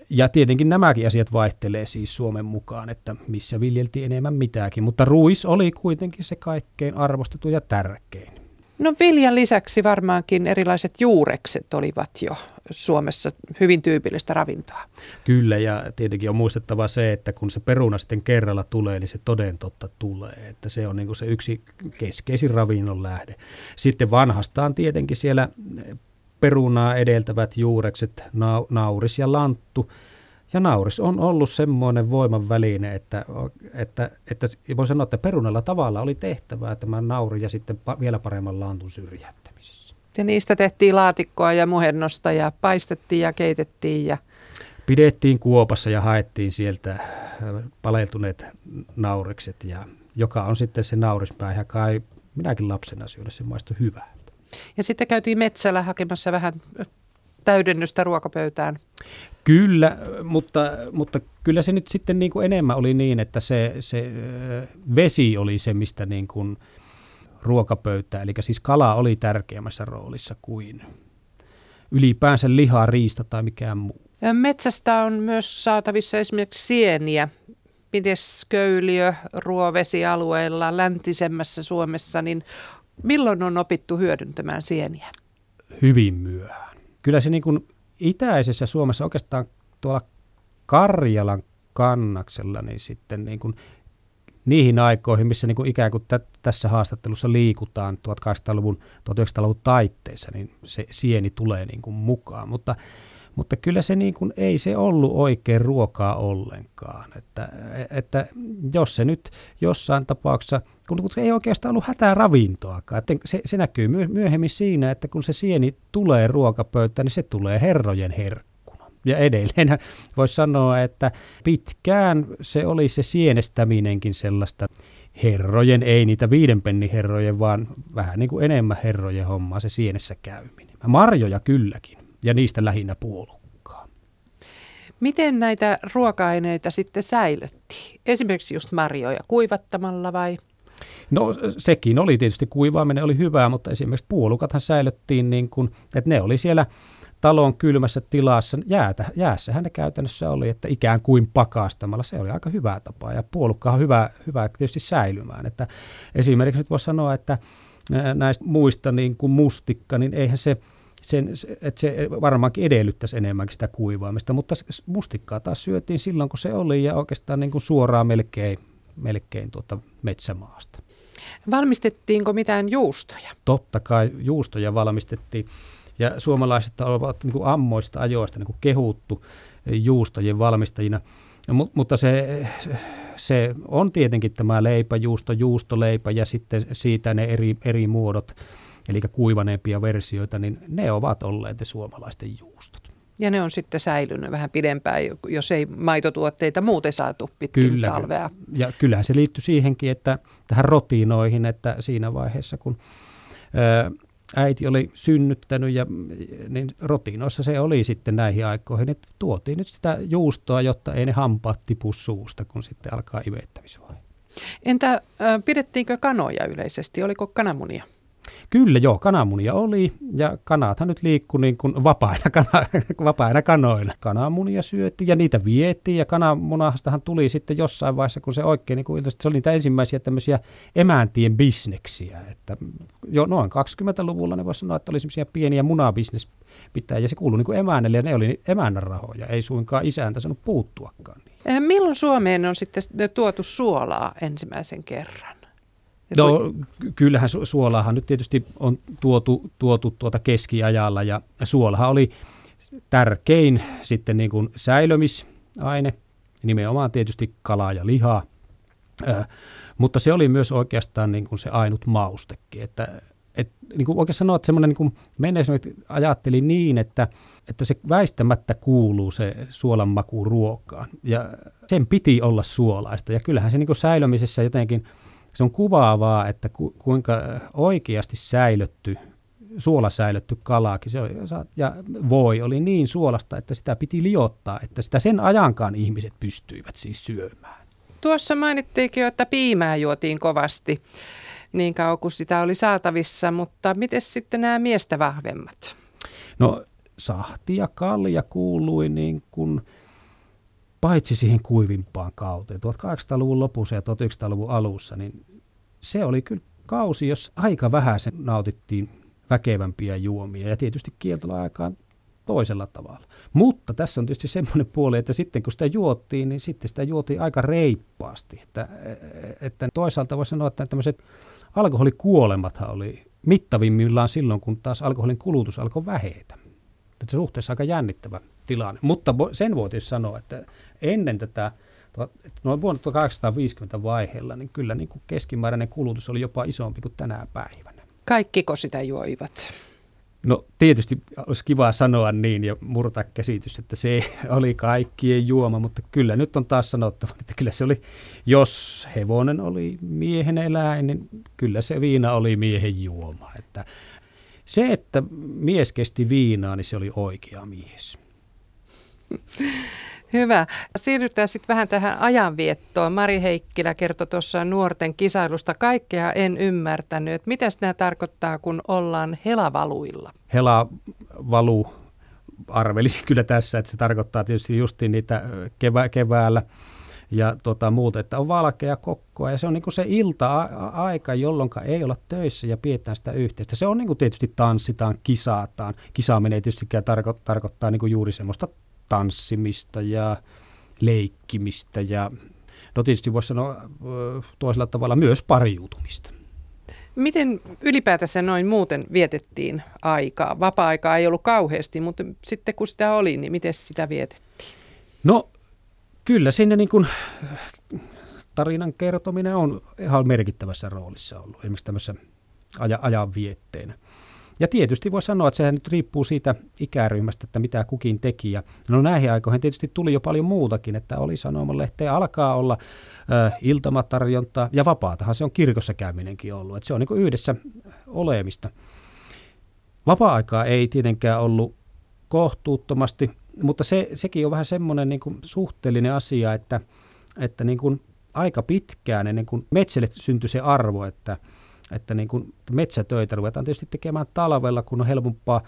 ja tietenkin nämäkin asiat vaihtelee siis Suomen mukaan, että missä viljeltiin enemmän mitäkin, mutta ruis oli kuitenkin se kaikkein arvostettu ja tärkein. No viljan lisäksi varmaankin erilaiset juurekset olivat jo Suomessa hyvin tyypillistä ravintoa. Kyllä, ja tietenkin on muistettava se, että kun se peruna sitten kerralla tulee, niin se toden totta tulee. Että se on niin se yksi keskeisin ravinnon lähde. Sitten vanhastaan tietenkin siellä perunaa edeltävät juurekset, nau, nauris ja lanttu. Ja nauris on ollut semmoinen voiman väline, että, että, että voi sanoa, että perunalla tavalla oli tehtävää tämä nauri ja sitten pa, vielä paremman lantun syrjäyttämisessä. Ja niistä tehtiin laatikkoa ja muhennosta ja paistettiin ja keitettiin ja Pidettiin kuopassa ja haettiin sieltä paleltuneet naurikset, ja joka on sitten se naurispää, ja kai minäkin lapsena syödä, se maistui hyvää. Ja sitten käytiin metsällä hakemassa vähän täydennystä ruokapöytään. Kyllä, mutta, mutta kyllä se nyt sitten niin kuin enemmän oli niin, että se, se vesi oli se, mistä niin kuin ruokapöytä, eli siis kala oli tärkeämmässä roolissa kuin ylipäänsä liha, riista tai mikään muu. Metsästä on myös saatavissa esimerkiksi sieniä. Miten köyliö ruovesialueilla läntisemmässä Suomessa, niin milloin on opittu hyödyntämään sieniä? Hyvin myöhään. Kyllä se niin kuin itäisessä Suomessa oikeastaan tuolla Karjalan kannaksella, niin sitten niin kuin niihin aikoihin, missä niin kuin ikään kuin tä, tässä haastattelussa liikutaan 1800-luvun, 1900-luvun taitteessa, niin se sieni tulee niin kuin mukaan. Mutta, mutta kyllä se niin kuin, ei se ollut oikein ruokaa ollenkaan. Että, että jos se nyt jossain tapauksessa, kun, kun ei oikeastaan ollut hätää ravintoakaan, että se, se näkyy myöhemmin siinä, että kun se sieni tulee ruokapöytään, niin se tulee herrojen herkku ja edelleen voisi sanoa, että pitkään se oli se sienestäminenkin sellaista herrojen, ei niitä viiden penni herrojen, vaan vähän niin kuin enemmän herrojen hommaa se sienessä käyminen. Marjoja kylläkin, ja niistä lähinnä puolukkaa. Miten näitä ruoka-aineita sitten säilyttiin? Esimerkiksi just marjoja kuivattamalla vai? No sekin oli tietysti kuivaaminen oli hyvää, mutta esimerkiksi puolukathan säilyttiin niin kuin, että ne oli siellä talon kylmässä tilassa, jäätä, jäässähän ne käytännössä oli, että ikään kuin pakastamalla, se oli aika hyvä tapa ja puolukka on hyvä, hyvä tietysti säilymään. Että esimerkiksi nyt voisi sanoa, että näistä muista niin kuin mustikka, niin eihän se, sen, että se varmaankin edellyttäisi enemmänkin sitä kuivaamista, mutta mustikkaa taas syötiin silloin, kun se oli ja oikeastaan niin kuin suoraan melkein, melkein tuota metsämaasta. Valmistettiinko mitään juustoja? Totta kai juustoja valmistettiin. Ja suomalaiset ovat niin kuin ammoista ajoista niin kuin kehuttu juustojen valmistajina. Mut, mutta se, se on tietenkin tämä leipäjuusto, juustoleipä ja sitten siitä ne eri, eri muodot, eli kuivaneempia versioita, niin ne ovat olleet ne suomalaisten juustot. Ja ne on sitten säilynyt vähän pidempään, jos ei maitotuotteita muuten saatu pitkin Kyllä. talvea. Ja kyllähän se liittyy siihenkin, että tähän rotinoihin, että siinä vaiheessa kun äiti oli synnyttänyt ja niin rotinoissa se oli sitten näihin aikoihin, että tuotiin nyt sitä juustoa, jotta ei ne hampaat tipu suusta, kun sitten alkaa imettämisvaihe. Entä pidettiinkö kanoja yleisesti? Oliko kananmunia? Kyllä joo, kananmunia oli ja kanathan nyt liikkui niin kuin vapaina, kana, vapaina kanoina. Kananmunia syötiin ja niitä vietiin ja kananmunastahan tuli sitten jossain vaiheessa, kun se oikein, niin kuin, se oli niitä ensimmäisiä tämmöisiä emäntien bisneksiä. Että jo noin 20-luvulla ne voisi sanoa, että oli semmoisia pieniä munabisnes pitää ja se kuului niin kuin emännelle ja ne oli emännän rahoja, ei suinkaan isäntä sanonut puuttuakaan. Niin. Milloin Suomeen on sitten tuotu suolaa ensimmäisen kerran? No kyllähän su- suolaahan nyt tietysti on tuotu, tuotu tuota keskiajalla ja suolahan oli tärkein sitten niin kuin säilömisaine, nimenomaan tietysti kalaa ja lihaa, äh, mutta se oli myös oikeastaan niin kuin se ainut maustekin, että et, niin kuin oikein sanoa, että semmoinen niin kuin ajatteli niin, että, että se väistämättä kuuluu se suolan maku ruokaan. Ja sen piti olla suolaista. Ja kyllähän se niin kuin säilömisessä jotenkin – se on kuvaavaa, että ku, kuinka oikeasti säilytty, suolasäilytty kalaakin se oli, ja voi oli niin suolasta, että sitä piti liottaa, että sitä sen ajankaan ihmiset pystyivät siis syömään. Tuossa mainittiinkin jo, että piimää juotiin kovasti niin kauan kuin sitä oli saatavissa, mutta miten sitten nämä miestä vahvemmat? No sahti ja kalja kuului niin kuin paitsi siihen kuivimpaan kauteen, 1800-luvun lopussa ja 1900-luvun alussa, niin se oli kyllä kausi, jos aika vähän sen nautittiin väkevämpiä juomia ja tietysti kieltola aikaan toisella tavalla. Mutta tässä on tietysti semmoinen puoli, että sitten kun sitä juottiin, niin sitten sitä juotiin aika reippaasti. Että, että toisaalta voisi sanoa, että tämmöiset alkoholikuolemathan oli mittavimmillaan silloin, kun taas alkoholin kulutus alkoi vähetä. Että suhteessa aika jännittävä tilanne. Mutta sen voitaisiin sanoa, että ennen tätä noin vuonna 1850 vaiheella, niin kyllä niin kuin keskimääräinen kulutus oli jopa isompi kuin tänä päivänä. Kaikkiko sitä juoivat? No tietysti olisi kiva sanoa niin ja murtaa käsitys, että se oli kaikkien juoma, mutta kyllä nyt on taas sanottava, että kyllä se oli, jos hevonen oli miehen eläin, niin kyllä se viina oli miehen juoma. Että se, että mies kesti viinaa, niin se oli oikea mies. Hyvä. Siirrytään sitten vähän tähän ajanviettoon. Mari Heikkilä kertoi tuossa nuorten kisailusta. Kaikkea en ymmärtänyt. Mitä nämä tarkoittaa, kun ollaan helavaluilla? Helavalu arvelisin kyllä tässä, että se tarkoittaa tietysti justiin niitä kevä, keväällä ja tota, muuta, että on valkea kokkoa ja se on niin kuin se ilta-aika, jolloin ei olla töissä ja pidetään sitä yhteistä. Se on niin kuin tietysti tanssitaan, kisataan. Kisaaminen ei tietystikään tarko- tarkoittaa niin kuin juuri semmoista tanssimista ja leikkimistä ja no tietysti voisi sanoa toisella tavalla myös pariutumista. Miten ylipäätänsä noin muuten vietettiin aikaa? Vapaa-aikaa ei ollut kauheasti, mutta sitten kun sitä oli, niin miten sitä vietettiin? No kyllä sinne niin kuin tarinan kertominen on ihan merkittävässä roolissa ollut, esimerkiksi tämmöisessä ajan vietteenä. Ja tietysti voi sanoa, että sehän nyt riippuu siitä ikäryhmästä, että mitä kukin teki. Ja no näihin aikoihin tietysti tuli jo paljon muutakin, että oli sanomalehteen alkaa olla äh, iltamatarjonta ja vapaatahan se on kirkossa käyminenkin ollut. Että se on niin yhdessä olemista. Vapaa-aikaa ei tietenkään ollut kohtuuttomasti, mutta se, sekin on vähän semmoinen niin kuin suhteellinen asia, että, että niin kuin aika pitkään ennen kuin metsälle syntyi se arvo, että – että niin kuin metsätöitä ruvetaan tietysti tekemään talvella, kun on helpompaa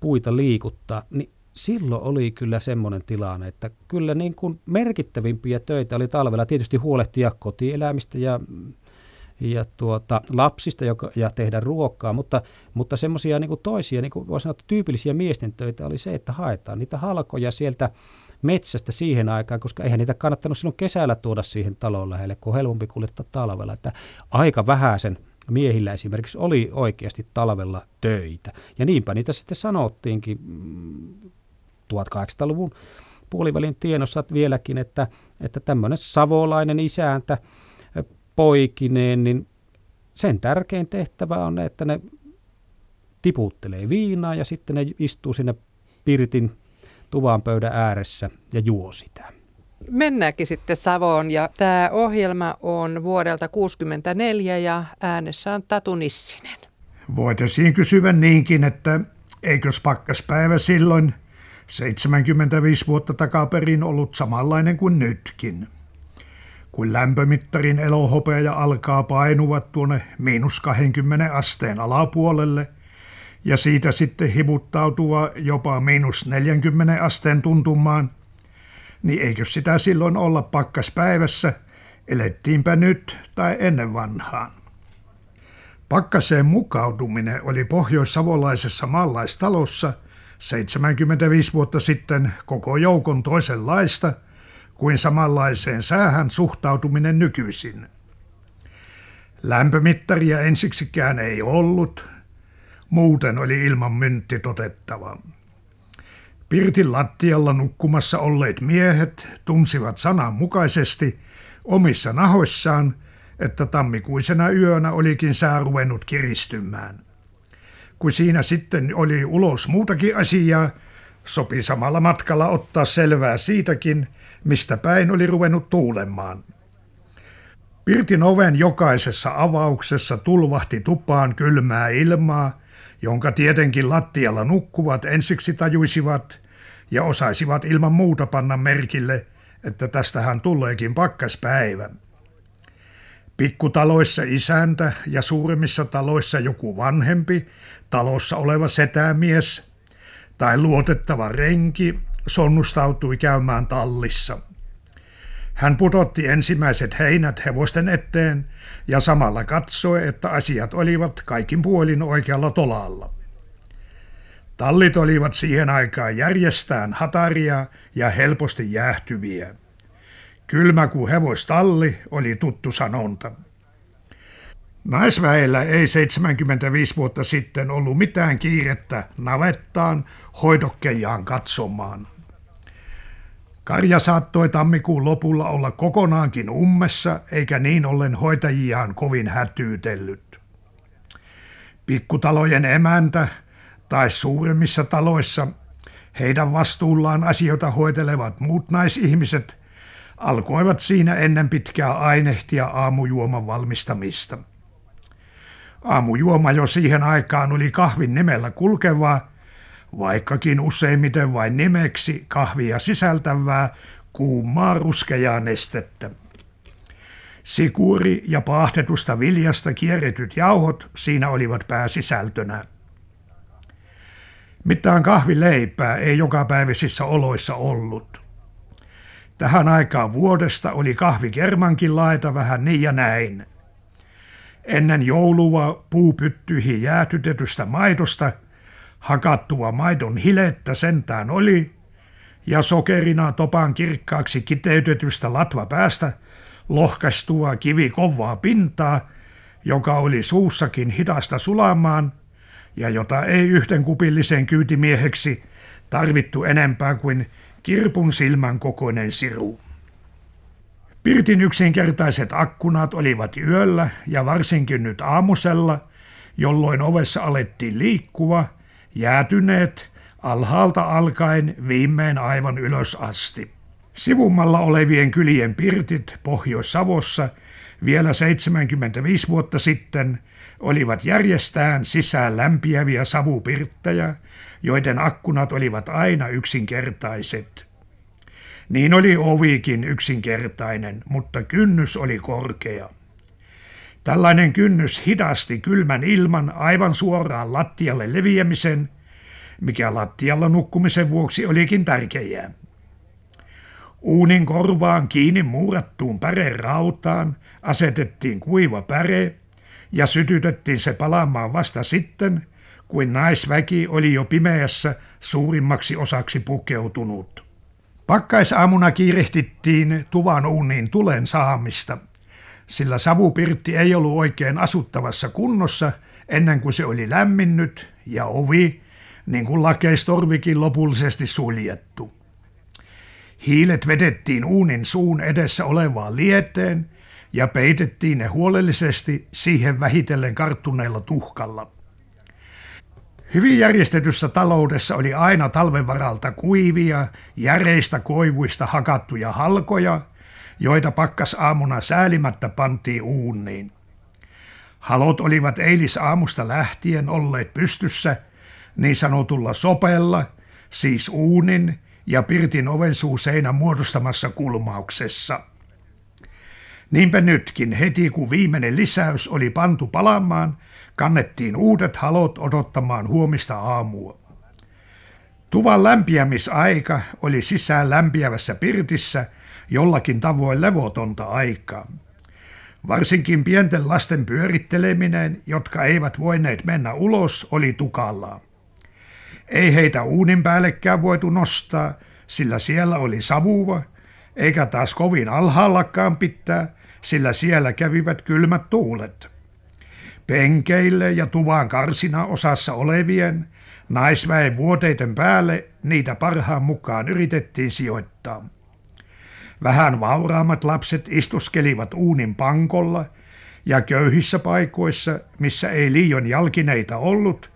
puita liikuttaa, niin silloin oli kyllä semmoinen tilanne, että kyllä niin kuin merkittävimpiä töitä oli talvella. Tietysti huolehtia kotieläimistä ja, ja tuota, lapsista joka, ja tehdä ruokaa, mutta, mutta semmoisia niin toisia, niin kuin voisi sanoa, tyypillisiä miesten töitä oli se, että haetaan niitä halkoja sieltä metsästä siihen aikaan, koska eihän niitä kannattanut silloin kesällä tuoda siihen talon lähelle, kun helpompi kuljettaa talvella. Että aika vähäisen miehillä esimerkiksi oli oikeasti talvella töitä. Ja niinpä niitä sitten sanottiinkin 1800-luvun mm, puolivälin tienossa vieläkin, että, että tämmöinen savolainen isäntä poikineen, niin sen tärkein tehtävä on, että ne tiputtelee viinaa ja sitten ne istuu sinne pirtin tuvan pöydän ääressä ja juo sitä. Mennäänkin sitten Savoon ja tämä ohjelma on vuodelta 1964 ja äänessä on Tatu Nissinen. Voitaisiin kysyä niinkin, että eikös pakkaspäivä silloin 75 vuotta takaperin ollut samanlainen kuin nytkin. Kun lämpömittarin elohopea alkaa painuvat tuonne miinus 20 asteen alapuolelle – ja siitä sitten hivuttautua jopa miinus 40 asteen tuntumaan, niin eikö sitä silloin olla pakkaspäivässä, elettiinpä nyt tai ennen vanhaan. Pakkaseen mukautuminen oli pohjoissavolaisessa maalaistalossa 75 vuotta sitten koko joukon toisenlaista kuin samanlaiseen säähän suhtautuminen nykyisin. Lämpömittaria ensiksikään ei ollut, Muuten oli ilman myntti totettava. Pirtin lattialla nukkumassa olleet miehet tunsivat sananmukaisesti omissa nahoissaan, että tammikuisena yönä olikin sää ruvennut kiristymään. Kun siinä sitten oli ulos muutakin asiaa, sopi samalla matkalla ottaa selvää siitäkin, mistä päin oli ruvennut tuulemaan. Pirtin oven jokaisessa avauksessa tulvahti tupaan kylmää ilmaa, jonka tietenkin lattialla nukkuvat ensiksi tajuisivat ja osaisivat ilman muuta panna merkille, että tästähän tuleekin pakkaspäivä. Pikkutaloissa isäntä ja suuremmissa taloissa joku vanhempi, talossa oleva setämies tai luotettava renki sonnustautui käymään tallissa – hän putotti ensimmäiset heinät hevosten eteen ja samalla katsoi, että asiat olivat kaikin puolin oikealla tolalla. Tallit olivat siihen aikaan järjestään hataria ja helposti jäähtyviä. Kylmä kuin hevostalli oli tuttu sanonta. Naisväellä ei 75 vuotta sitten ollut mitään kiirettä navettaan hoidokkejaan katsomaan. Karja saattoi tammikuun lopulla olla kokonaankin ummessa, eikä niin ollen hoitajiaan kovin hätyytellyt. Pikkutalojen emäntä tai suuremmissa taloissa heidän vastuullaan asioita hoitelevat muut naisihmiset alkoivat siinä ennen pitkää ainehtia aamujuoman valmistamista. Aamujuoma jo siihen aikaan oli kahvin nimellä kulkevaa, vaikkakin useimmiten vain nimeksi kahvia sisältävää kuumaa ruskeaa nestettä. Sikuri ja paahdetusta viljasta kierretyt jauhot siinä olivat pääsisältönä. Mitään kahvileipää ei jokapäiväisissä oloissa ollut. Tähän aikaan vuodesta oli kahvi kermankin laita vähän niin ja näin. Ennen joulua puupyttyihin jäätytetystä maidosta hakattua maidon hilettä sentään oli, ja sokerina topan kirkkaaksi kiteytetystä latvapäästä lohkaistua kivi kovaa pintaa, joka oli suussakin hidasta sulamaan ja jota ei yhden kupillisen kyytimieheksi tarvittu enempää kuin kirpun silmän kokoinen siru. Pirtin yksinkertaiset akkunat olivat yöllä ja varsinkin nyt aamusella, jolloin ovessa alettiin liikkua, jäätyneet alhaalta alkaen viimein aivan ylös asti. Sivummalla olevien kylien pirtit Pohjois-Savossa vielä 75 vuotta sitten olivat järjestään sisään lämpiäviä savupirttejä, joiden akkunat olivat aina yksinkertaiset. Niin oli ovikin yksinkertainen, mutta kynnys oli korkea. Tällainen kynnys hidasti kylmän ilman aivan suoraan lattialle leviämisen, mikä lattialla nukkumisen vuoksi olikin tärkeää. Uunin korvaan kiinni muurattuun rautaan asetettiin kuiva päre ja sytytettiin se palaamaan vasta sitten, kuin naisväki oli jo pimeässä suurimmaksi osaksi pukeutunut. Pakkaisaamuna kiirehtittiin tuvan uuniin tulen saamista, sillä savupirtti ei ollut oikein asuttavassa kunnossa ennen kuin se oli lämminnyt ja ovi, niin kuin lakeistorvikin lopullisesti suljettu. Hiilet vedettiin uunin suun edessä olevaan lieteen ja peitettiin ne huolellisesti siihen vähitellen karttuneella tuhkalla. Hyvin järjestetyssä taloudessa oli aina talven varalta kuivia, järeistä koivuista hakattuja halkoja, joita pakkas aamuna säälimättä pantiin uuniin. Halot olivat eilisaamusta lähtien olleet pystyssä niin sanotulla sopella, siis uunin ja pirtin seinän muodostamassa kulmauksessa. Niinpä nytkin heti kun viimeinen lisäys oli pantu palamaan, kannettiin uudet halot odottamaan huomista aamua. Tuvan lämpiämisaika oli sisään lämpiävässä pirtissä jollakin tavoin levotonta aikaa. Varsinkin pienten lasten pyöritteleminen, jotka eivät voineet mennä ulos, oli tukallaan. Ei heitä uunin päällekään voitu nostaa, sillä siellä oli savuva, eikä taas kovin alhaallakaan pitää, sillä siellä kävivät kylmät tuulet. Penkeille ja tuvan karsina osassa olevien naisväen vuoteiden päälle niitä parhaan mukaan yritettiin sijoittaa. Vähän vauraammat lapset istuskelivat uunin pankolla ja köyhissä paikoissa, missä ei liian jalkineita ollut,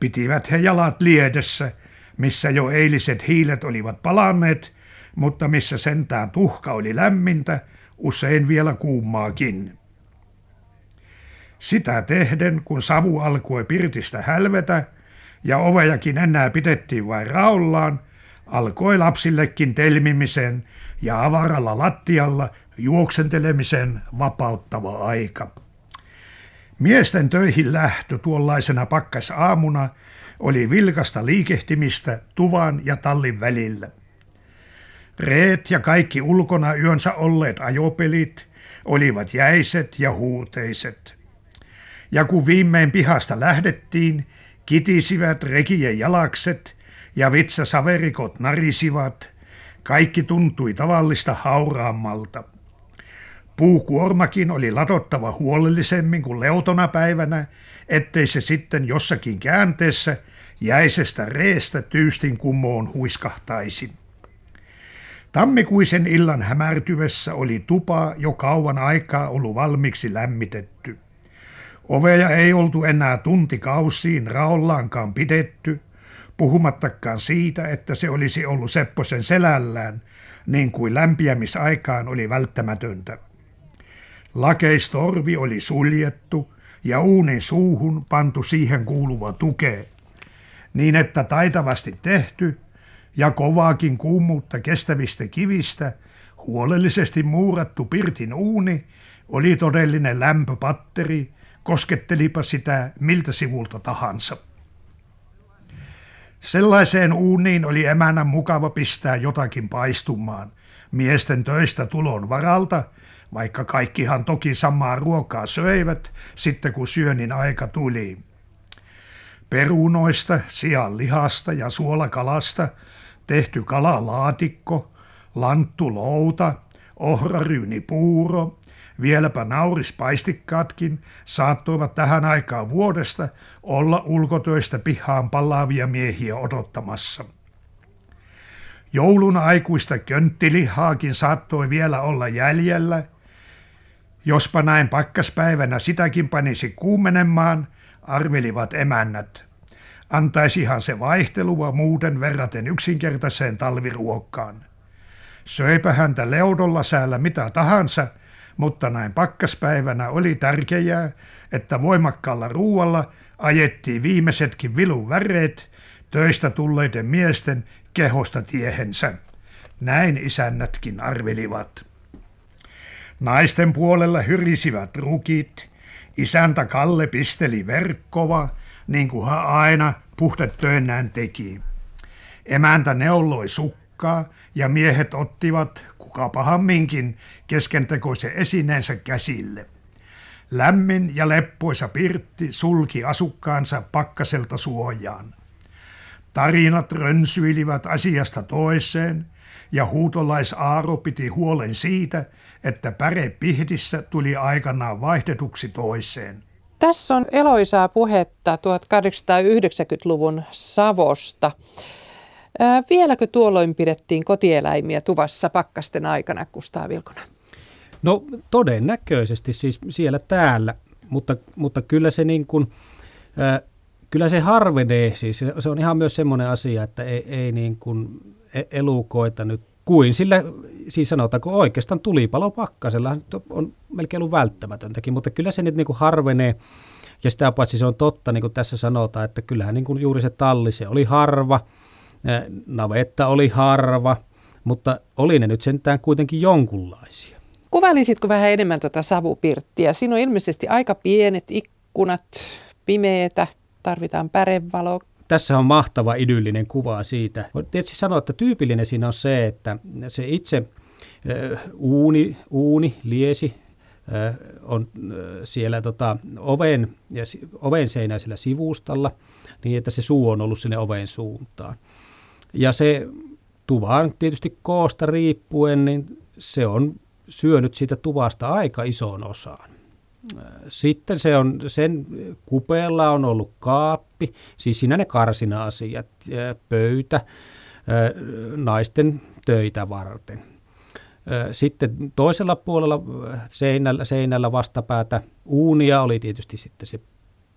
pitivät he jalat liedessä, missä jo eiliset hiilet olivat palanneet, mutta missä sentään tuhka oli lämmintä, usein vielä kuumaakin. Sitä tehden, kun savu alkoi pirtistä hälvetä ja ovejakin enää pidettiin vain raollaan, alkoi lapsillekin telmimisen ja avaralla lattialla juoksentelemisen vapauttava aika. Miesten töihin lähtö tuollaisena pakkasaamuna oli vilkasta liikehtimistä tuvan ja tallin välillä. Reet ja kaikki ulkona yönsä olleet ajopelit olivat jäiset ja huuteiset. Ja kun viimein pihasta lähdettiin, kitisivät rekien jalakset ja vitsasaverikot narisivat, kaikki tuntui tavallista hauraammalta – Puukuormakin oli latottava huolellisemmin kuin leutona päivänä, ettei se sitten jossakin käänteessä jäisestä reestä tyystin kummoon huiskahtaisi. Tammikuisen illan hämärtyessä oli tupa jo kauan aikaa ollut valmiiksi lämmitetty. Oveja ei oltu enää tuntikausiin raollaankaan pidetty, puhumattakaan siitä, että se olisi ollut Sepposen selällään, niin kuin lämpiämisaikaan oli välttämätöntä. Lakeistorvi oli suljettu ja uunin suuhun pantu siihen kuuluva tuke, niin että taitavasti tehty ja kovaakin kuumuutta kestävistä kivistä huolellisesti muurattu pirtin uuni oli todellinen lämpöpatteri, koskettelipa sitä miltä sivulta tahansa. Sellaiseen uuniin oli emänän mukava pistää jotakin paistumaan, miesten töistä tulon varalta, vaikka kaikkihan toki samaa ruokaa söivät sitten kun syönnin aika tuli. Perunoista, sian lihasta ja suolakalasta tehty kalalaatikko, lanttulouta, ohraryynipuuro, vieläpä naurispaistikkaatkin saattoivat tähän aikaan vuodesta olla ulkotöistä pihaan palaavia miehiä odottamassa. Joulun aikuista könttilihaakin saattoi vielä olla jäljellä. Jospa näin pakkaspäivänä sitäkin panisi kuumenemaan, arvelivat emännät. Antaisihan se vaihtelua muuten verraten yksinkertaiseen talviruokkaan. Söipä häntä leudolla säällä mitä tahansa, mutta näin pakkaspäivänä oli tärkeää, että voimakkaalla ruualla ajettiin viimeisetkin vilun väreet töistä tulleiden miesten kehosta tiehensä. Näin isännätkin arvelivat. Naisten puolella hyrisivät rukit, isäntä Kalle pisteli verkkova, niin kuin hän aina puhdetöinään teki. Emäntä neuloi sukkaa ja miehet ottivat, kukapahamminkin, keskentekoisen esineensä käsille. Lämmin ja leppoisa pirtti sulki asukkaansa pakkaselta suojaan. Tarinat rönsyilivät asiasta toiseen, ja huutolais Aaro piti huolen siitä, että päre pihdissä tuli aikanaan vaihdetuksi toiseen. Tässä on eloisaa puhetta 1890-luvun Savosta. Vieläkö tuolloin pidettiin kotieläimiä tuvassa pakkasten aikana, Kustaa Vilkona? No todennäköisesti siis siellä täällä, mutta, mutta kyllä se niin kuin, kyllä se harvenee, siis se on ihan myös semmoinen asia, että ei, ei niin kuin e, elukoita nyt kuin sillä, siis sanotaanko oikeastaan tulipalo pakkasella on melkein ollut välttämätöntäkin, mutta kyllä se nyt niin kuin harvenee. Ja sitä paitsi se on totta, niin kuin tässä sanotaan, että kyllähän niin kuin juuri se talli, se oli harva, navetta oli harva, mutta oli ne nyt sentään kuitenkin jonkunlaisia. Kuvailisitko vähän enemmän tuota savupirttiä? Siinä on ilmeisesti aika pienet ikkunat, pimeätä, tarvitaan pärevalo. Tässä on mahtava idyllinen kuva siitä. Tietysti sanoa, että tyypillinen siinä on se, että se itse uuni, uuni liesi, on siellä tota, oven, ja oven seinäisellä sivustalla, niin että se suu on ollut sinne oven suuntaan. Ja se tuvan tietysti koosta riippuen, niin se on syönyt siitä tuvasta aika isoon osaan. Sitten se on, sen kupeella on ollut kaappi, siis siinä ne karsina-asiat, pöytä naisten töitä varten. Sitten toisella puolella seinällä, seinällä vastapäätä uunia oli tietysti sitten se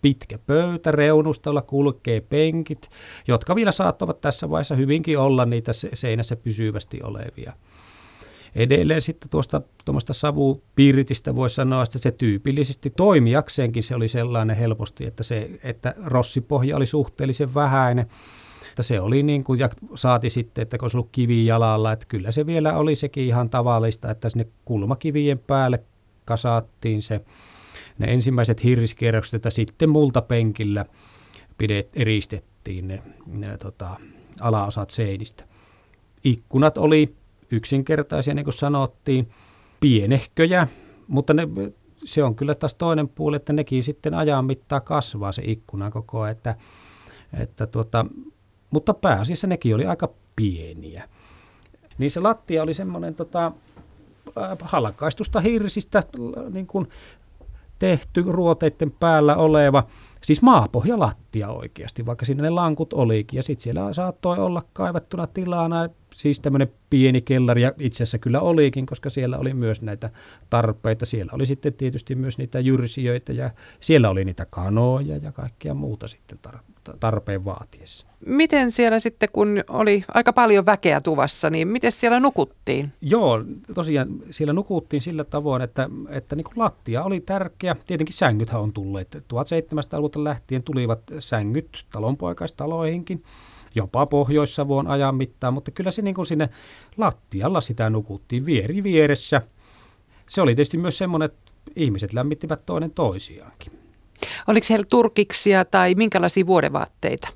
pitkä pöytä, reunustolla kulkee penkit, jotka vielä saattavat tässä vaiheessa hyvinkin olla niitä seinässä pysyvästi olevia. Edelleen sitten tuosta tuommoista savupiiritistä voisi sanoa, että se tyypillisesti toimijakseenkin se oli sellainen helposti, että, se, että rossipohja oli suhteellisen vähäinen. Että se oli niin kuin, ja saati sitten, että kun olisi ollut kivi jalalla, että kyllä se vielä oli sekin ihan tavallista, että sinne kulmakivien päälle kasaattiin se, ne ensimmäiset hirriskierrokset, että sitten multapenkillä pidet, eristettiin ne, ne tota, alaosat seinistä. Ikkunat oli yksinkertaisia, niin kuin sanottiin, pienehköjä, mutta ne, se on kyllä taas toinen puoli, että nekin sitten ajan mittaa kasvaa se ikkuna koko että, että tuota, mutta pääasiassa nekin oli aika pieniä. Niin se lattia oli semmoinen tota, halkaistusta hirsistä niin kuin tehty ruoteiden päällä oleva, siis maapohjalattia oikeasti, vaikka siinä ne lankut olikin. Ja sitten siellä saattoi olla kaivettuna tilana siis tämmöinen pieni kellari, ja itse asiassa kyllä olikin, koska siellä oli myös näitä tarpeita. Siellä oli sitten tietysti myös niitä jyrsijöitä, ja siellä oli niitä kanoja ja kaikkea muuta sitten tarpeen vaatiessa. Miten siellä sitten, kun oli aika paljon väkeä tuvassa, niin miten siellä nukuttiin? Joo, tosiaan siellä nukuttiin sillä tavoin, että, että niin lattia oli tärkeä. Tietenkin sängythän on tulleet. 1700-luvulta lähtien tulivat sängyt talonpoikaistaloihinkin jopa Pohjois-Savoon ajan mittaan, mutta kyllä se niin kuin sinne lattialla sitä nukuttiin vieri vieressä. Se oli tietysti myös semmoinen, että ihmiset lämmittivät toinen toisiaankin. Oliko siellä turkiksia tai minkälaisia vuodevaatteita?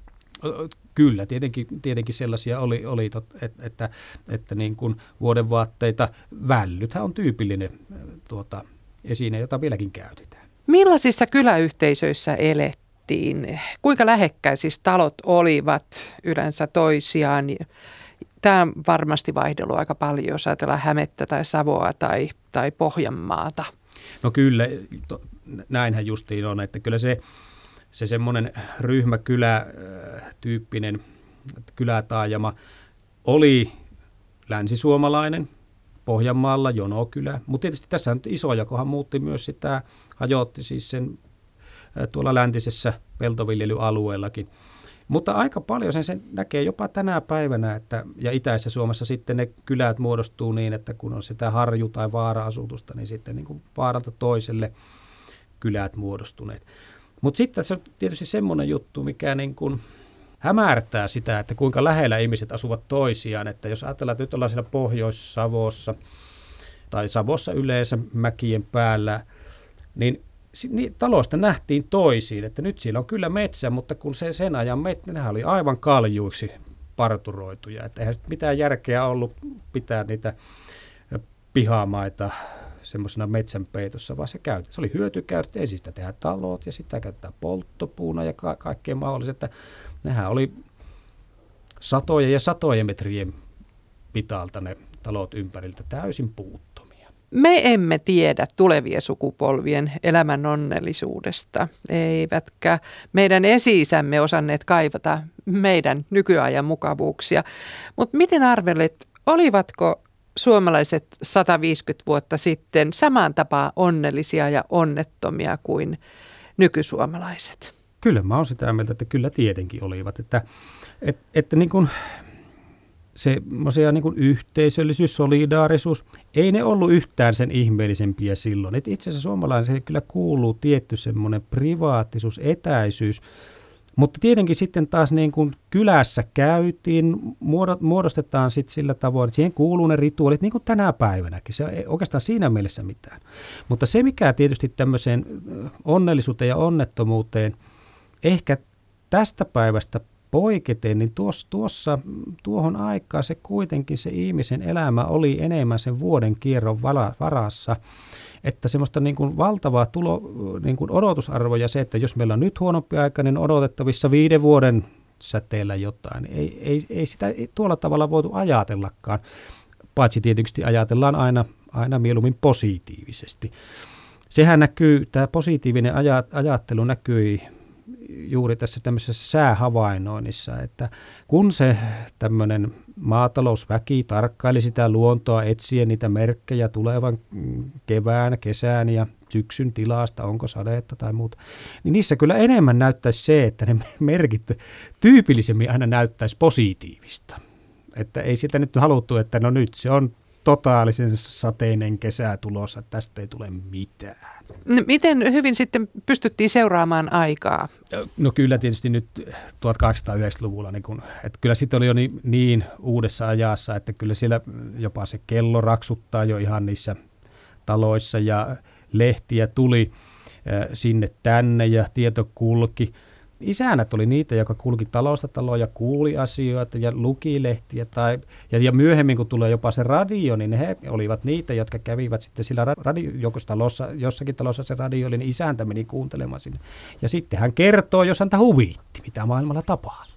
Kyllä, tietenkin, tietenkin sellaisia oli, oli että, että, että niin kuin vuodenvaatteita. Vällythän on tyypillinen tuota, esine, jota vieläkin käytetään. Millaisissa kyläyhteisöissä elettiin? Kuinka lähekkäisissä talot olivat yleensä toisiaan? Tämä varmasti vaihdelu aika paljon, jos ajatellaan Hämettä tai Savoa tai, tai Pohjanmaata. No kyllä, to, näinhän justiin on, että kyllä se, se semmoinen ryhmäkylä-tyyppinen kylätaajama oli länsisuomalainen, Pohjanmaalla Jonokylä, mutta tietysti tässä on iso jakohan muutti myös sitä, hajotti siis sen tuolla läntisessä peltoviljelyalueellakin. Mutta aika paljon sen, sen näkee jopa tänä päivänä, että, ja itäisessä Suomessa sitten ne kylät muodostuu niin, että kun on sitä harju- tai vaara-asutusta, niin sitten niin kuin vaaralta toiselle kylät muodostuneet. Mutta sitten se on tietysti semmoinen juttu, mikä niin kuin hämärtää sitä, että kuinka lähellä ihmiset asuvat toisiaan. Että jos ajatellaan, että nyt ollaan siellä Pohjois-Savossa tai Savossa yleensä mäkien päällä, niin taloista nähtiin toisiin, että nyt siellä on kyllä metsä, mutta kun se sen ajan metsä, nehän oli aivan kaljuiksi parturoituja, että eihän mitään järkeä ollut pitää niitä pihamaita semmoisena metsänpeitossa, vaan se käytetään. Se oli hyötykäyttö, ei sitä tehdä talot ja sitä käytetään polttopuuna ja ka- kaikkea mahdollista. Että nehän oli satojen ja satojen metrien pitalta ne talot ympäriltä täysin puuttomia. Me emme tiedä tulevien sukupolvien elämän onnellisuudesta, eivätkä meidän esi-isämme osanneet kaivata meidän nykyajan mukavuuksia. Mutta miten arvelet, olivatko suomalaiset 150 vuotta sitten samaan tapaan onnellisia ja onnettomia kuin nykysuomalaiset? Kyllä mä oon sitä mieltä, että kyllä tietenkin olivat. Että, että, että niin kuin se niin kuin yhteisöllisyys, solidaarisuus, ei ne ollut yhtään sen ihmeellisempiä silloin. Et itse asiassa suomalaisille kyllä kuuluu tietty semmoinen privaattisuus, etäisyys, mutta tietenkin sitten taas niin kuin kylässä käytiin, muodostetaan sitten sillä tavoin, että siihen kuuluu ne rituaalit niin kuin tänä päivänäkin. Se ei oikeastaan siinä mielessä mitään. Mutta se, mikä tietysti tämmöiseen onnellisuuteen ja onnettomuuteen ehkä tästä päivästä poiketen, niin tuossa, tuossa, tuohon aikaan se kuitenkin se ihmisen elämä oli enemmän sen vuoden kierron varassa että semmoista niin kuin valtavaa tulo, niin kuin odotusarvoja se, että jos meillä on nyt huonompi aika, niin odotettavissa viiden vuoden säteellä jotain. Ei, ei, ei sitä ei tuolla tavalla voitu ajatellakaan, paitsi tietysti ajatellaan aina, aina mieluummin positiivisesti. Sehän näkyy, tämä positiivinen ajattelu näkyi juuri tässä tämmöisessä säähavainnoinnissa, että kun se tämmöinen maatalousväki tarkkaili sitä luontoa, etsien niitä merkkejä tulevan kevään, kesään ja syksyn tilasta, onko sadetta tai muuta, niin niissä kyllä enemmän näyttäisi se, että ne merkit tyypillisemmin aina näyttäisi positiivista. Että ei sitä nyt haluttu, että no nyt se on totaalisen sateinen kesä tulossa, tästä ei tule mitään. Miten hyvin sitten pystyttiin seuraamaan aikaa? No kyllä tietysti nyt 1890-luvulla, niin kun, että kyllä sitten oli jo niin, niin uudessa ajassa, että kyllä siellä jopa se kello raksuttaa jo ihan niissä taloissa ja lehtiä tuli sinne tänne ja tieto kulki isänät oli niitä, joka kulki talosta taloa ja kuuli asioita ja luki lehtiä. Tai, ja, ja myöhemmin, kun tulee jopa se radio, niin he olivat niitä, jotka kävivät sitten sillä radio, talossa, jossakin talossa se radio oli, niin isäntä meni kuuntelemaan sinne. Ja sitten hän kertoo, jos häntä huvitti, mitä maailmalla tapahtuu.